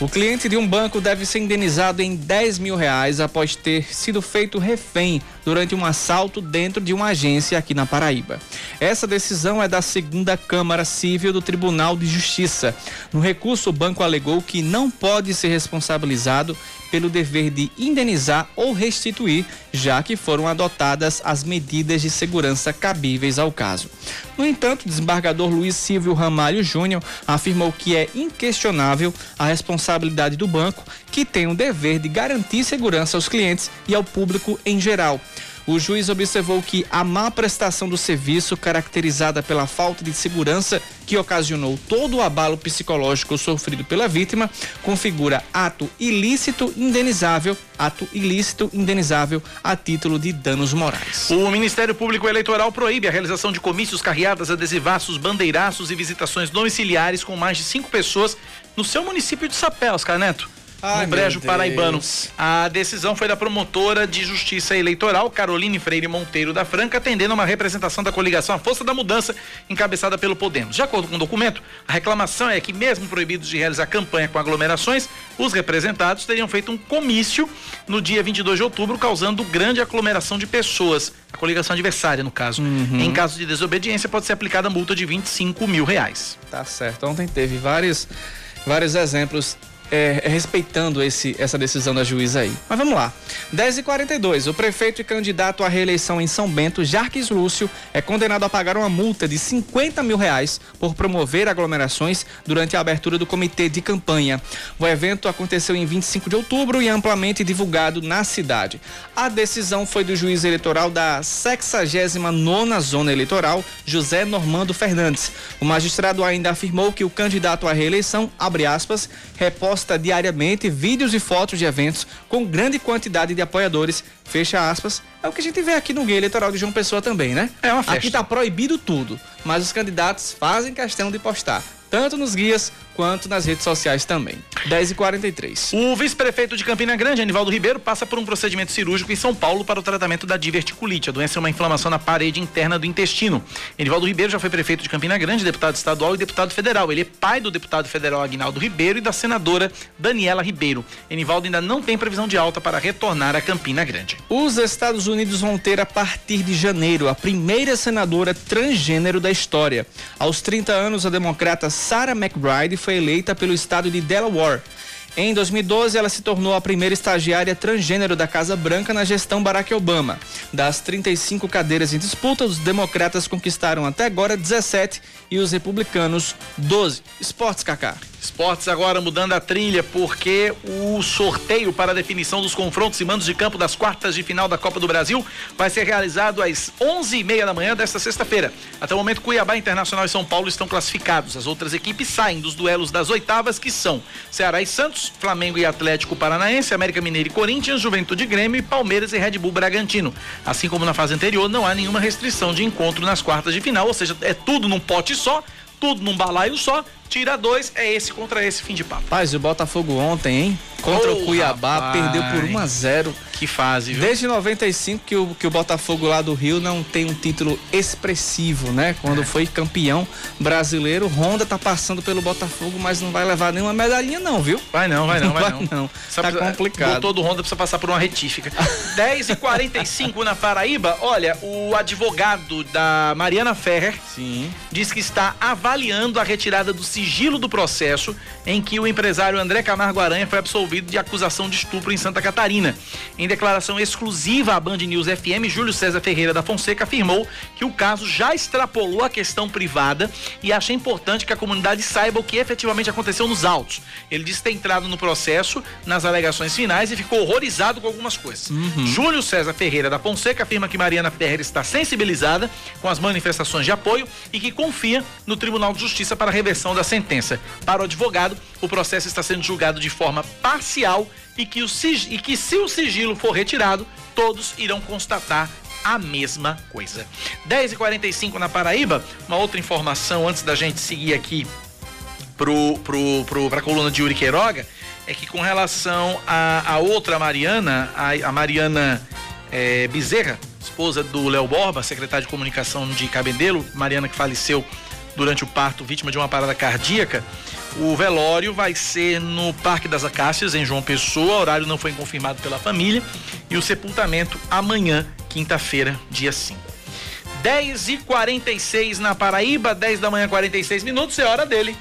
O cliente de um banco deve ser indenizado em 10 mil reais após ter sido feito refém durante um assalto dentro de uma agência aqui na Paraíba. Essa decisão é da segunda Câmara Civil do Tribunal de Justiça. No recurso, o banco alegou que não pode ser responsabilizado pelo dever de indenizar ou restituir, já que foram adotadas as medidas de segurança cabíveis ao caso. No entanto, o desembargador Luiz Silvio Ramalho Júnior afirmou que é inquestionável a responsabilidade do banco, que tem o dever de garantir segurança aos clientes e ao público em geral. O juiz observou que a má prestação do serviço, caracterizada pela falta de segurança que ocasionou todo o abalo psicológico sofrido pela vítima, configura ato ilícito indenizável, ato ilícito indenizável a título de danos morais. O Ministério Público Eleitoral proíbe a realização de comícios, carreadas, adesivaços, bandeiraços e visitações domiciliares com mais de cinco pessoas no seu município de Sapé, Oscar Neto. Ai, no Brejo Paraibano. A decisão foi da promotora de Justiça Eleitoral, Caroline Freire Monteiro da Franca, atendendo a uma representação da coligação A Força da Mudança, encabeçada pelo Podemos. De acordo com o documento, a reclamação é que, mesmo proibidos de realizar campanha com aglomerações, os representados teriam feito um comício no dia 22 de outubro, causando grande aglomeração de pessoas. A coligação adversária, no caso. Em caso de desobediência, pode ser aplicada multa de 25 mil reais. Tá certo. Ontem teve vários, vários exemplos é, respeitando esse, essa decisão da juíza aí. Mas vamos lá. 10h42. O prefeito e candidato à reeleição em São Bento, Jarques Lúcio, é condenado a pagar uma multa de 50 mil reais por promover aglomerações durante a abertura do comitê de campanha. O evento aconteceu em 25 de outubro e é amplamente divulgado na cidade. A decisão foi do juiz eleitoral da 69ª Zona Eleitoral, José Normando Fernandes. O magistrado ainda afirmou que o candidato à reeleição, abre aspas, reposta diariamente vídeos e fotos de eventos com grande quantidade de apoiadores, fecha aspas. É o que a gente vê aqui no Guia Eleitoral de João Pessoa também, né? É uma festa. Aqui tá proibido tudo, mas os candidatos fazem questão de postar, tanto nos guias quanto nas redes sociais também. 10h43. O vice-prefeito de Campina Grande, Anivaldo Ribeiro, passa por um procedimento cirúrgico em São Paulo para o tratamento da diverticulite. A doença é uma inflamação na parede interna do intestino. Anivaldo Ribeiro já foi prefeito de Campina Grande, deputado estadual e deputado federal. Ele é pai do deputado federal Agnaldo Ribeiro e da senadora Daniela Ribeiro. Anivaldo ainda não tem previsão de alta para retornar a Campina Grande. Os Estados Unidos vão ter a partir de janeiro a primeira senadora transgênero da história. Aos 30 anos, a democrata Sarah McBride foi eleita pelo estado de Delaware. Em 2012, ela se tornou a primeira estagiária transgênero da Casa Branca na gestão Barack Obama. Das 35 cadeiras em disputa, os democratas conquistaram até agora 17 e os republicanos 12. Esportes, Kaká. Esportes agora mudando a trilha, porque o sorteio para a definição dos confrontos e mandos de campo das quartas de final da Copa do Brasil vai ser realizado às 11h30 da manhã desta sexta-feira. Até o momento, Cuiabá Internacional e São Paulo estão classificados. As outras equipes saem dos duelos das oitavas, que são Ceará e Santos, Flamengo e Atlético Paranaense, América Mineiro e Corinthians, Juventude Grêmio, Palmeiras e Red Bull Bragantino. Assim como na fase anterior, não há nenhuma restrição de encontro nas quartas de final, ou seja, é tudo num pote só, tudo num balaio só tira dois, é esse contra esse fim de papo. Paz, o Botafogo ontem, hein? Contra oh, o Cuiabá, rapaz. perdeu por 1 a 0 Que fase, viu? Desde 95 que o, que o Botafogo lá do Rio não tem um título expressivo, né? Quando é. foi campeão brasileiro, Honda tá passando pelo Botafogo, mas não vai levar nenhuma medalhinha não, viu? Vai não, vai não, não vai, vai não. não. Tá complicado. Todo Honda precisa passar por uma retífica. 10 e 45 na Paraíba, olha, o advogado da Mariana Ferrer Sim. diz que está avaliando a retirada do sigilo do processo em que o empresário André Camargo Aranha foi absolvido de acusação de estupro em Santa Catarina. Em declaração exclusiva à Band News FM, Júlio César Ferreira da Fonseca afirmou que o caso já extrapolou a questão privada e acha importante que a comunidade saiba o que efetivamente aconteceu nos autos. Ele disse ter entrado no processo nas alegações finais e ficou horrorizado com algumas coisas. Uhum. Júlio César Ferreira da Fonseca afirma que Mariana Ferreira está sensibilizada com as manifestações de apoio e que confia no Tribunal de Justiça para a reversão da sentença. Para o advogado, o processo está sendo julgado de forma parcial e que, o, e que se o sigilo for retirado, todos irão constatar a mesma coisa. 10h45 na Paraíba, uma outra informação antes da gente seguir aqui pro, pro, pro, coluna de Yuri Queiroga, é que com relação a, a outra Mariana, a, a Mariana é, Bezerra, esposa do Léo Borba, secretário de comunicação de Cabedelo, Mariana que faleceu durante o parto, vítima de uma parada cardíaca. O velório vai ser no Parque das Acácias, em João Pessoa. O horário não foi confirmado pela família. E o sepultamento amanhã, quinta-feira, dia 5. 10 e 46 na Paraíba, 10 da manhã, 46 minutos, é hora dele.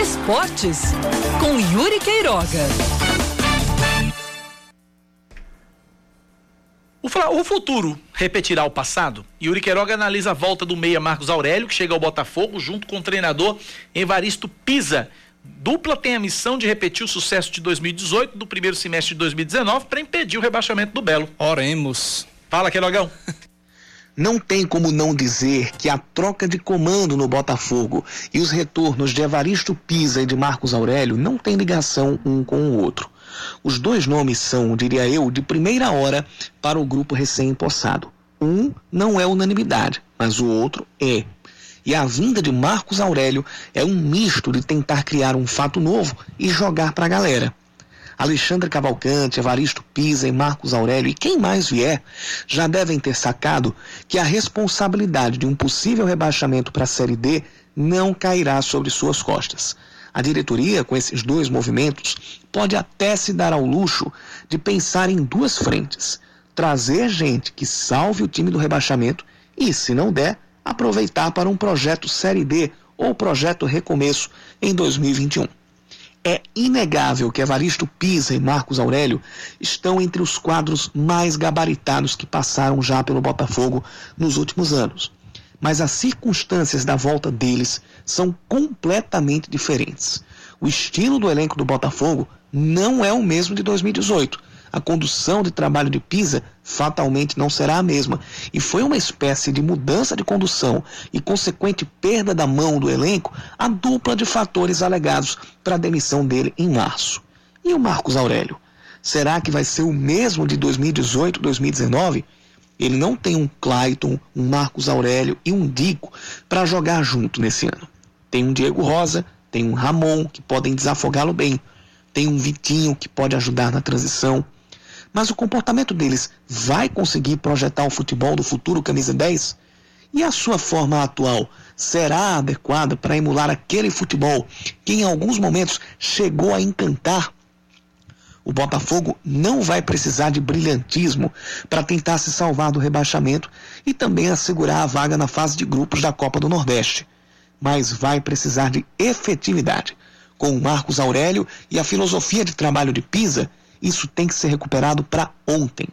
Esportes com Yuri Queiroga. O futuro repetirá o passado? Yuri Queiroga analisa a volta do meia Marcos Aurélio, que chega ao Botafogo, junto com o treinador Evaristo Pisa. Dupla tem a missão de repetir o sucesso de 2018 do primeiro semestre de 2019 para impedir o rebaixamento do Belo. Oremos. Fala, Queirogão. Não tem como não dizer que a troca de comando no Botafogo e os retornos de Evaristo Pisa e de Marcos Aurélio não têm ligação um com o outro. Os dois nomes são, diria eu, de primeira hora para o grupo recém-empossado. Um não é unanimidade, mas o outro é. E a vinda de Marcos Aurélio é um misto de tentar criar um fato novo e jogar para a galera. Alexandre Cavalcante, Evaristo Pisa e Marcos Aurélio e quem mais vier já devem ter sacado que a responsabilidade de um possível rebaixamento para a Série D não cairá sobre suas costas. A diretoria, com esses dois movimentos, pode até se dar ao luxo de pensar em duas frentes: trazer gente que salve o time do rebaixamento e, se não der, aproveitar para um projeto Série D ou projeto Recomeço em 2021. É inegável que Evaristo Pisa e Marcos Aurélio estão entre os quadros mais gabaritados que passaram já pelo Botafogo nos últimos anos mas as circunstâncias da volta deles são completamente diferentes. O estilo do elenco do Botafogo não é o mesmo de 2018. A condução de trabalho de Pisa fatalmente não será a mesma, e foi uma espécie de mudança de condução e consequente perda da mão do elenco a dupla de fatores alegados para a demissão dele em março. E o Marcos Aurélio? Será que vai ser o mesmo de 2018-2019? Ele não tem um Clayton, um Marcos Aurélio e um Dico para jogar junto nesse ano. Tem um Diego Rosa, tem um Ramon que podem desafogá-lo bem, tem um Vitinho que pode ajudar na transição. Mas o comportamento deles vai conseguir projetar o futebol do futuro camisa 10? E a sua forma atual será adequada para emular aquele futebol que em alguns momentos chegou a encantar O Botafogo não vai precisar de brilhantismo para tentar se salvar do rebaixamento e também assegurar a vaga na fase de grupos da Copa do Nordeste. Mas vai precisar de efetividade. Com o Marcos Aurélio e a filosofia de trabalho de Pisa, isso tem que ser recuperado para ontem.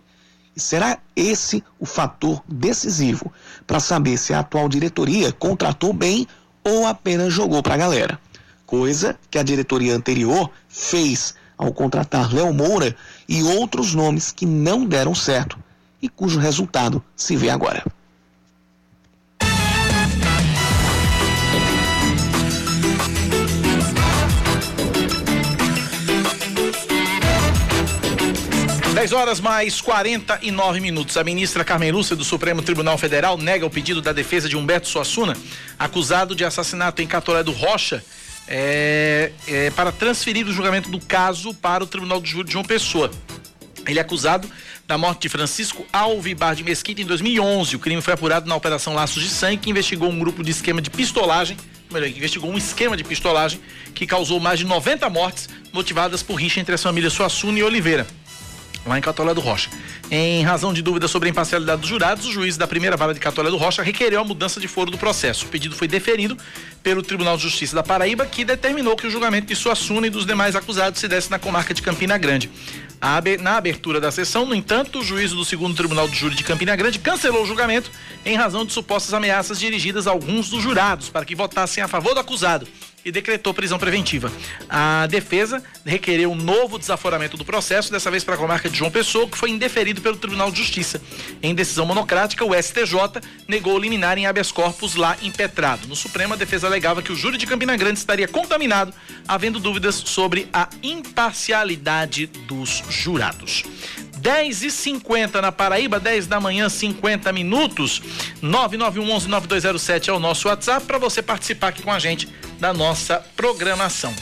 E será esse o fator decisivo para saber se a atual diretoria contratou bem ou apenas jogou para a galera. Coisa que a diretoria anterior fez ao contratar Léo Moura e outros nomes que não deram certo e cujo resultado se vê agora. Dez horas mais 49 minutos. A ministra Carmen Lúcia do Supremo Tribunal Federal nega o pedido da defesa de Humberto Suassuna, acusado de assassinato em Catolé do Rocha, é, é, para transferir o julgamento do caso para o Tribunal de Júri de João Pessoa. Ele é acusado da morte de Francisco Alvibar de Mesquita em 2011. O crime foi apurado na Operação Laços de Sangue, que investigou um grupo de esquema de pistolagem, melhor, que investigou um esquema de pistolagem que causou mais de 90 mortes motivadas por rixa entre as famílias Suassuna e Oliveira lá em Catolé do Rocha. Em razão de dúvidas sobre a imparcialidade dos jurados, o juiz da primeira vara de Catolé do Rocha requereu a mudança de foro do processo. O pedido foi deferido pelo Tribunal de Justiça da Paraíba, que determinou que o julgamento de Suassuna e dos demais acusados se desse na comarca de Campina Grande. Na abertura da sessão, no entanto, o juízo do segundo Tribunal de Júri de Campina Grande cancelou o julgamento em razão de supostas ameaças dirigidas a alguns dos jurados para que votassem a favor do acusado e decretou prisão preventiva. A defesa requereu um novo desaforamento do processo, dessa vez para a comarca de João Pessoa, que foi indeferido pelo Tribunal de Justiça. Em decisão monocrática, o STJ negou liminar em habeas corpus lá impetrado. No Supremo, a defesa alegava que o júri de Campina Grande estaria contaminado, havendo dúvidas sobre a imparcialidade dos jurados. 10 e 50 na Paraíba, 10 da manhã, 50 minutos. 991119207 é o nosso WhatsApp para você participar aqui com a gente da nossa programação.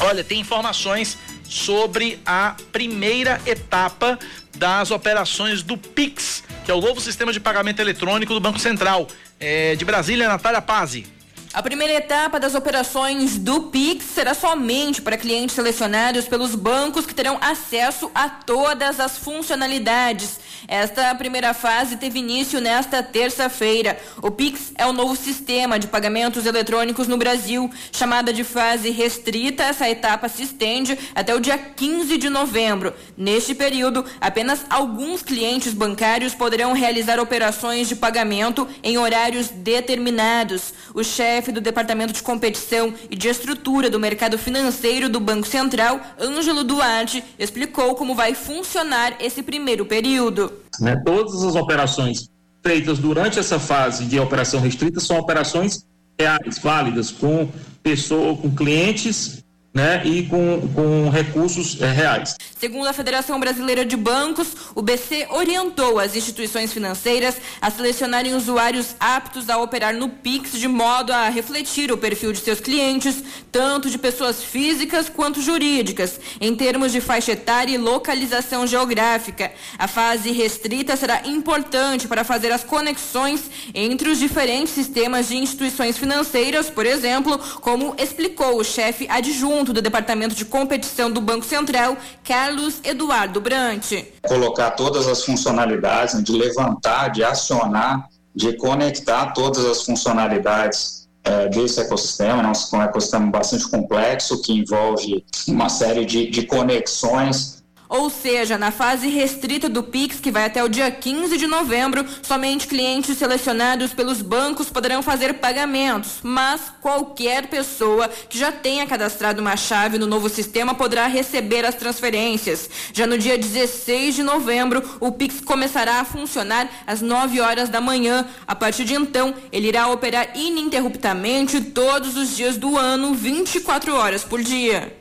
Olha, tem informações sobre a primeira etapa das operações do Pix, que é o novo sistema de pagamento eletrônico do Banco Central. É, de Brasília, Natália Pazzi. A primeira etapa das operações do Pix será somente para clientes selecionados pelos bancos que terão acesso a todas as funcionalidades. Esta primeira fase teve início nesta terça-feira. O Pix é o novo sistema de pagamentos eletrônicos no Brasil. Chamada de fase restrita, essa etapa se estende até o dia 15 de novembro. Neste período, apenas alguns clientes bancários poderão realizar operações de pagamento em horários determinados. O chefe do Departamento de Competição e de Estrutura do Mercado Financeiro do Banco Central, Ângelo Duarte, explicou como vai funcionar esse primeiro período. Né, todas as operações feitas durante essa fase de operação restrita são operações reais, válidas, com pessoa, com clientes né, e com, com recursos é, reais. Segundo a Federação Brasileira de Bancos, o BC orientou as instituições financeiras a selecionarem usuários aptos a operar no Pix de modo a refletir o perfil de seus clientes, tanto de pessoas físicas quanto jurídicas, em termos de faixa etária e localização geográfica. A fase restrita será importante para fazer as conexões entre os diferentes sistemas de instituições financeiras, por exemplo, como explicou o chefe adjunto do Departamento de Competição do Banco Central, Carlos Eduardo Brant. Colocar todas as funcionalidades, né, de levantar, de acionar, de conectar todas as funcionalidades é, desse ecossistema, né, um ecossistema bastante complexo que envolve uma série de, de conexões ou seja, na fase restrita do Pix, que vai até o dia 15 de novembro, somente clientes selecionados pelos bancos poderão fazer pagamentos, mas qualquer pessoa que já tenha cadastrado uma chave no novo sistema poderá receber as transferências. Já no dia 16 de novembro, o Pix começará a funcionar às 9 horas da manhã. A partir de então, ele irá operar ininterruptamente todos os dias do ano, 24 horas por dia.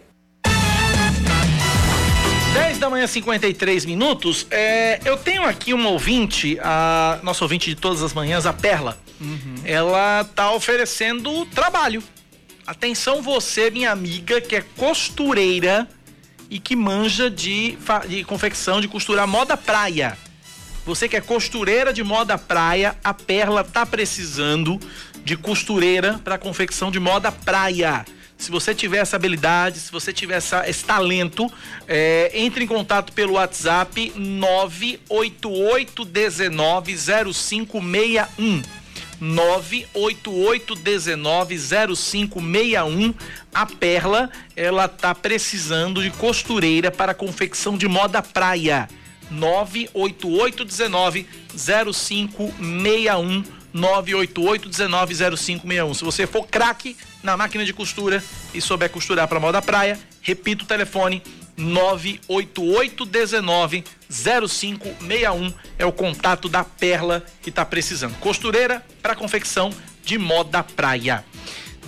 10 da manhã, 53 minutos. É, eu tenho aqui uma ouvinte, a nossa ouvinte de todas as manhãs, a Perla. Uhum. Ela tá oferecendo trabalho. Atenção, você, minha amiga, que é costureira e que manja de, de confecção, de costurar moda praia. Você que é costureira de moda praia, a Perla tá precisando de costureira para confecção de moda praia Se você tiver essa habilidade, se você tiver essa, esse talento, é, entre em contato pelo WhatsApp 988190561. 988190561. A Perla, ela tá precisando de costureira para confecção de moda praia. 988190561. 988190561. Se você for craque na máquina de costura e souber costurar para moda praia, repito o telefone 988190561 é o contato da Perla que está precisando. Costureira para confecção de moda praia.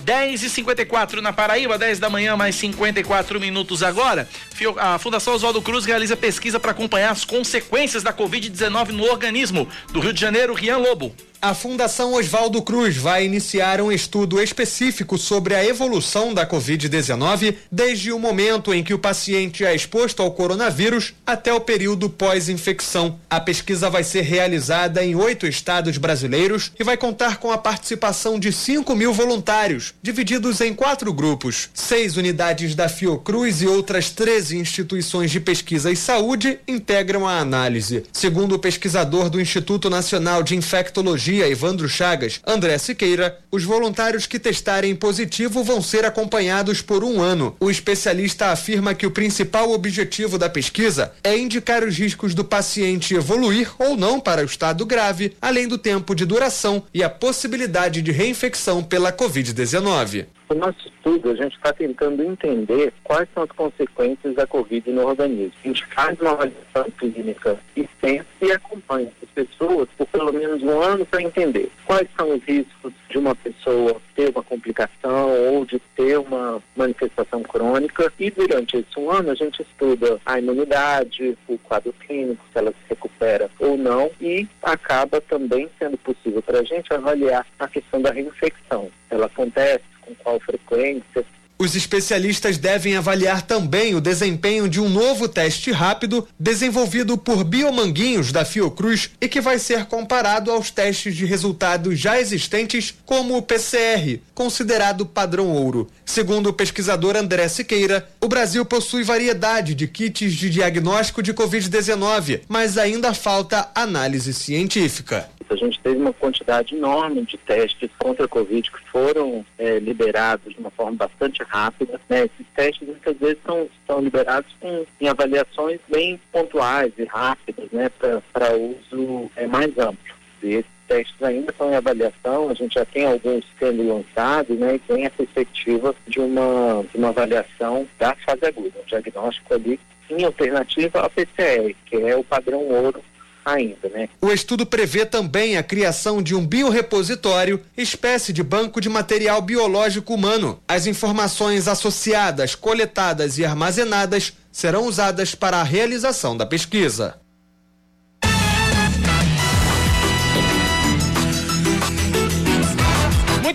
10 e 54 na Paraíba, 10 da manhã, mais 54 minutos agora. A Fundação Oswaldo Cruz realiza pesquisa para acompanhar as consequências da Covid-19 no organismo. Do Rio de Janeiro, Rian Lobo. A Fundação Oswaldo Cruz vai iniciar um estudo específico sobre a evolução da Covid-19 desde o momento em que o paciente é exposto ao coronavírus até o período pós-infecção. A pesquisa vai ser realizada em oito estados brasileiros e vai contar com a participação de 5 mil voluntários, divididos em quatro grupos. Seis unidades da Fiocruz e outras 13 instituições de pesquisa e saúde integram a análise. Segundo o pesquisador do Instituto Nacional de Infectologia, Evandro Chagas, André Siqueira, os voluntários que testarem positivo vão ser acompanhados por um ano. O especialista afirma que o principal objetivo da pesquisa é indicar os riscos do paciente evoluir ou não para o estado grave, além do tempo de duração e a possibilidade de reinfecção pela Covid-19. No nosso estudo, a gente está tentando entender quais são as consequências da Covid no organismo. A gente faz uma avaliação clínica extensa e acompanha as pessoas por pelo menos um ano para entender quais são os riscos de uma pessoa ter uma complicação ou de ter uma manifestação crônica. E durante esse um ano, a gente estuda a imunidade, o quadro clínico, se ela se recupera ou não, e acaba também sendo possível para a gente avaliar a questão da reinfecção. Ela acontece com qual frequência. Os especialistas devem avaliar também o desempenho de um novo teste rápido desenvolvido por biomanguinhos da Fiocruz e que vai ser comparado aos testes de resultados já existentes, como o PCR, considerado padrão ouro. Segundo o pesquisador André Siqueira, o Brasil possui variedade de kits de diagnóstico de Covid-19, mas ainda falta análise científica. A gente teve uma quantidade enorme de testes contra a Covid que foram é, liberados de uma forma bastante rápida. Né? Esses testes muitas vezes são, são liberados com, em avaliações bem pontuais e rápidas né? para uso é, mais amplo. E esses testes ainda estão em avaliação, a gente já tem alguns sendo lançados né? e tem a perspectiva de uma, de uma avaliação da fase aguda, um diagnóstico ali em alternativa ao PCR, que é o padrão ouro ainda, né? O estudo prevê também a criação de um biorepositório, espécie de banco de material biológico humano. As informações associadas, coletadas e armazenadas serão usadas para a realização da pesquisa.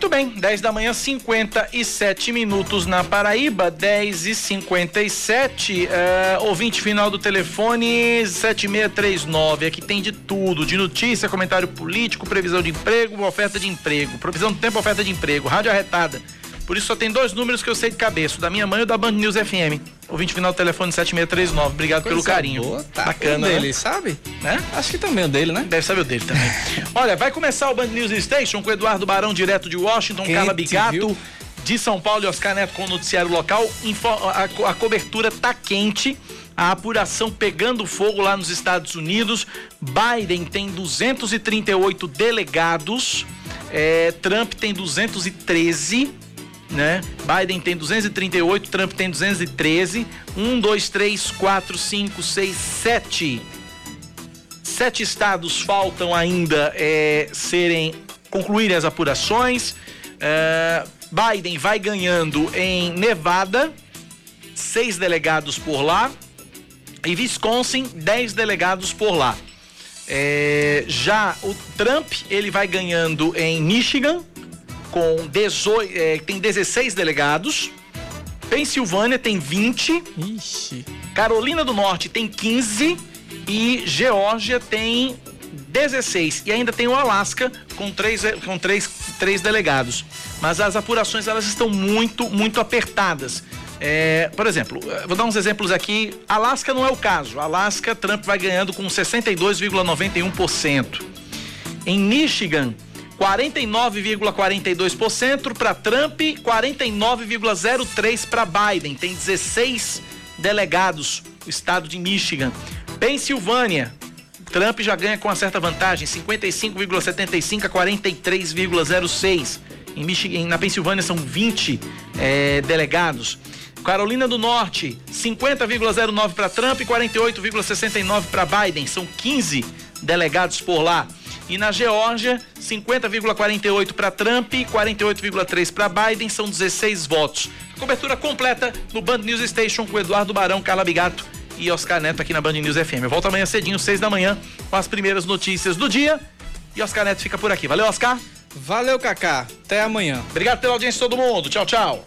Muito bem, 10 da manhã, 57 minutos na Paraíba, 10 e 57. Uh, ouvinte final do telefone 7639. Aqui tem de tudo: de notícia, comentário político, previsão de emprego, oferta de emprego, provisão do tempo, oferta de emprego, rádio arretada. Por isso só tem dois números que eu sei de cabeça, da minha mãe e da Band News FM. Ouvinte final do telefone 7639. Obrigado Coisa pelo carinho. Boa, tá. Bacana. O dele, né? sabe? Né? Acho que também o dele, né? Deve saber o dele também. Olha, vai começar o Band News Station com o Eduardo Barão, direto de Washington, Quente, Carla Bigato. Viu? De São Paulo e Oscar Neto com o noticiário local. A, a cobertura tá quente a apuração pegando fogo lá nos Estados Unidos. Biden tem 238 delegados, é, Trump tem 213 né? Biden tem 238, Trump tem 213. 1, 2, 3, 4, 5, 6, 7. Sete estados faltam ainda é, serem concluírem as apurações. É, Biden vai ganhando em Nevada, seis delegados por lá. E Wisconsin, dez delegados por lá. É, já o Trump ele vai ganhando em Michigan, com 18, é, tem 16 delegados. Pensilvânia tem 20. Ixi. Carolina do Norte tem 15 e Geórgia tem 16. E ainda tem o Alasca com três, com três, três delegados. Mas as apurações elas estão muito, muito apertadas. É, por exemplo, vou dar uns exemplos aqui. Alasca não é o caso. Alasca, Trump vai ganhando com 62,91%. Em Michigan, 49,42% para Trump, 49,03% para Biden. Tem 16 delegados, o estado de Michigan. Pensilvânia, Trump já ganha com uma certa vantagem, 55,75 a 43,06. Em Michigan, na Pensilvânia são 20 é, delegados. Carolina do Norte, 50,09 para Trump e 48,69 para Biden. São 15 delegados por lá. E na Geórgia, 50,48 para Trump e 48,3 para Biden, são 16 votos. Cobertura completa no Band News Station com Eduardo Barão, Carla Bigato e Oscar Neto aqui na Band News FM. Eu volto amanhã cedinho, 6 da manhã, com as primeiras notícias do dia. E Oscar Neto fica por aqui. Valeu, Oscar. Valeu, Cacá. Até amanhã. Obrigado pela audiência de todo mundo. Tchau, tchau.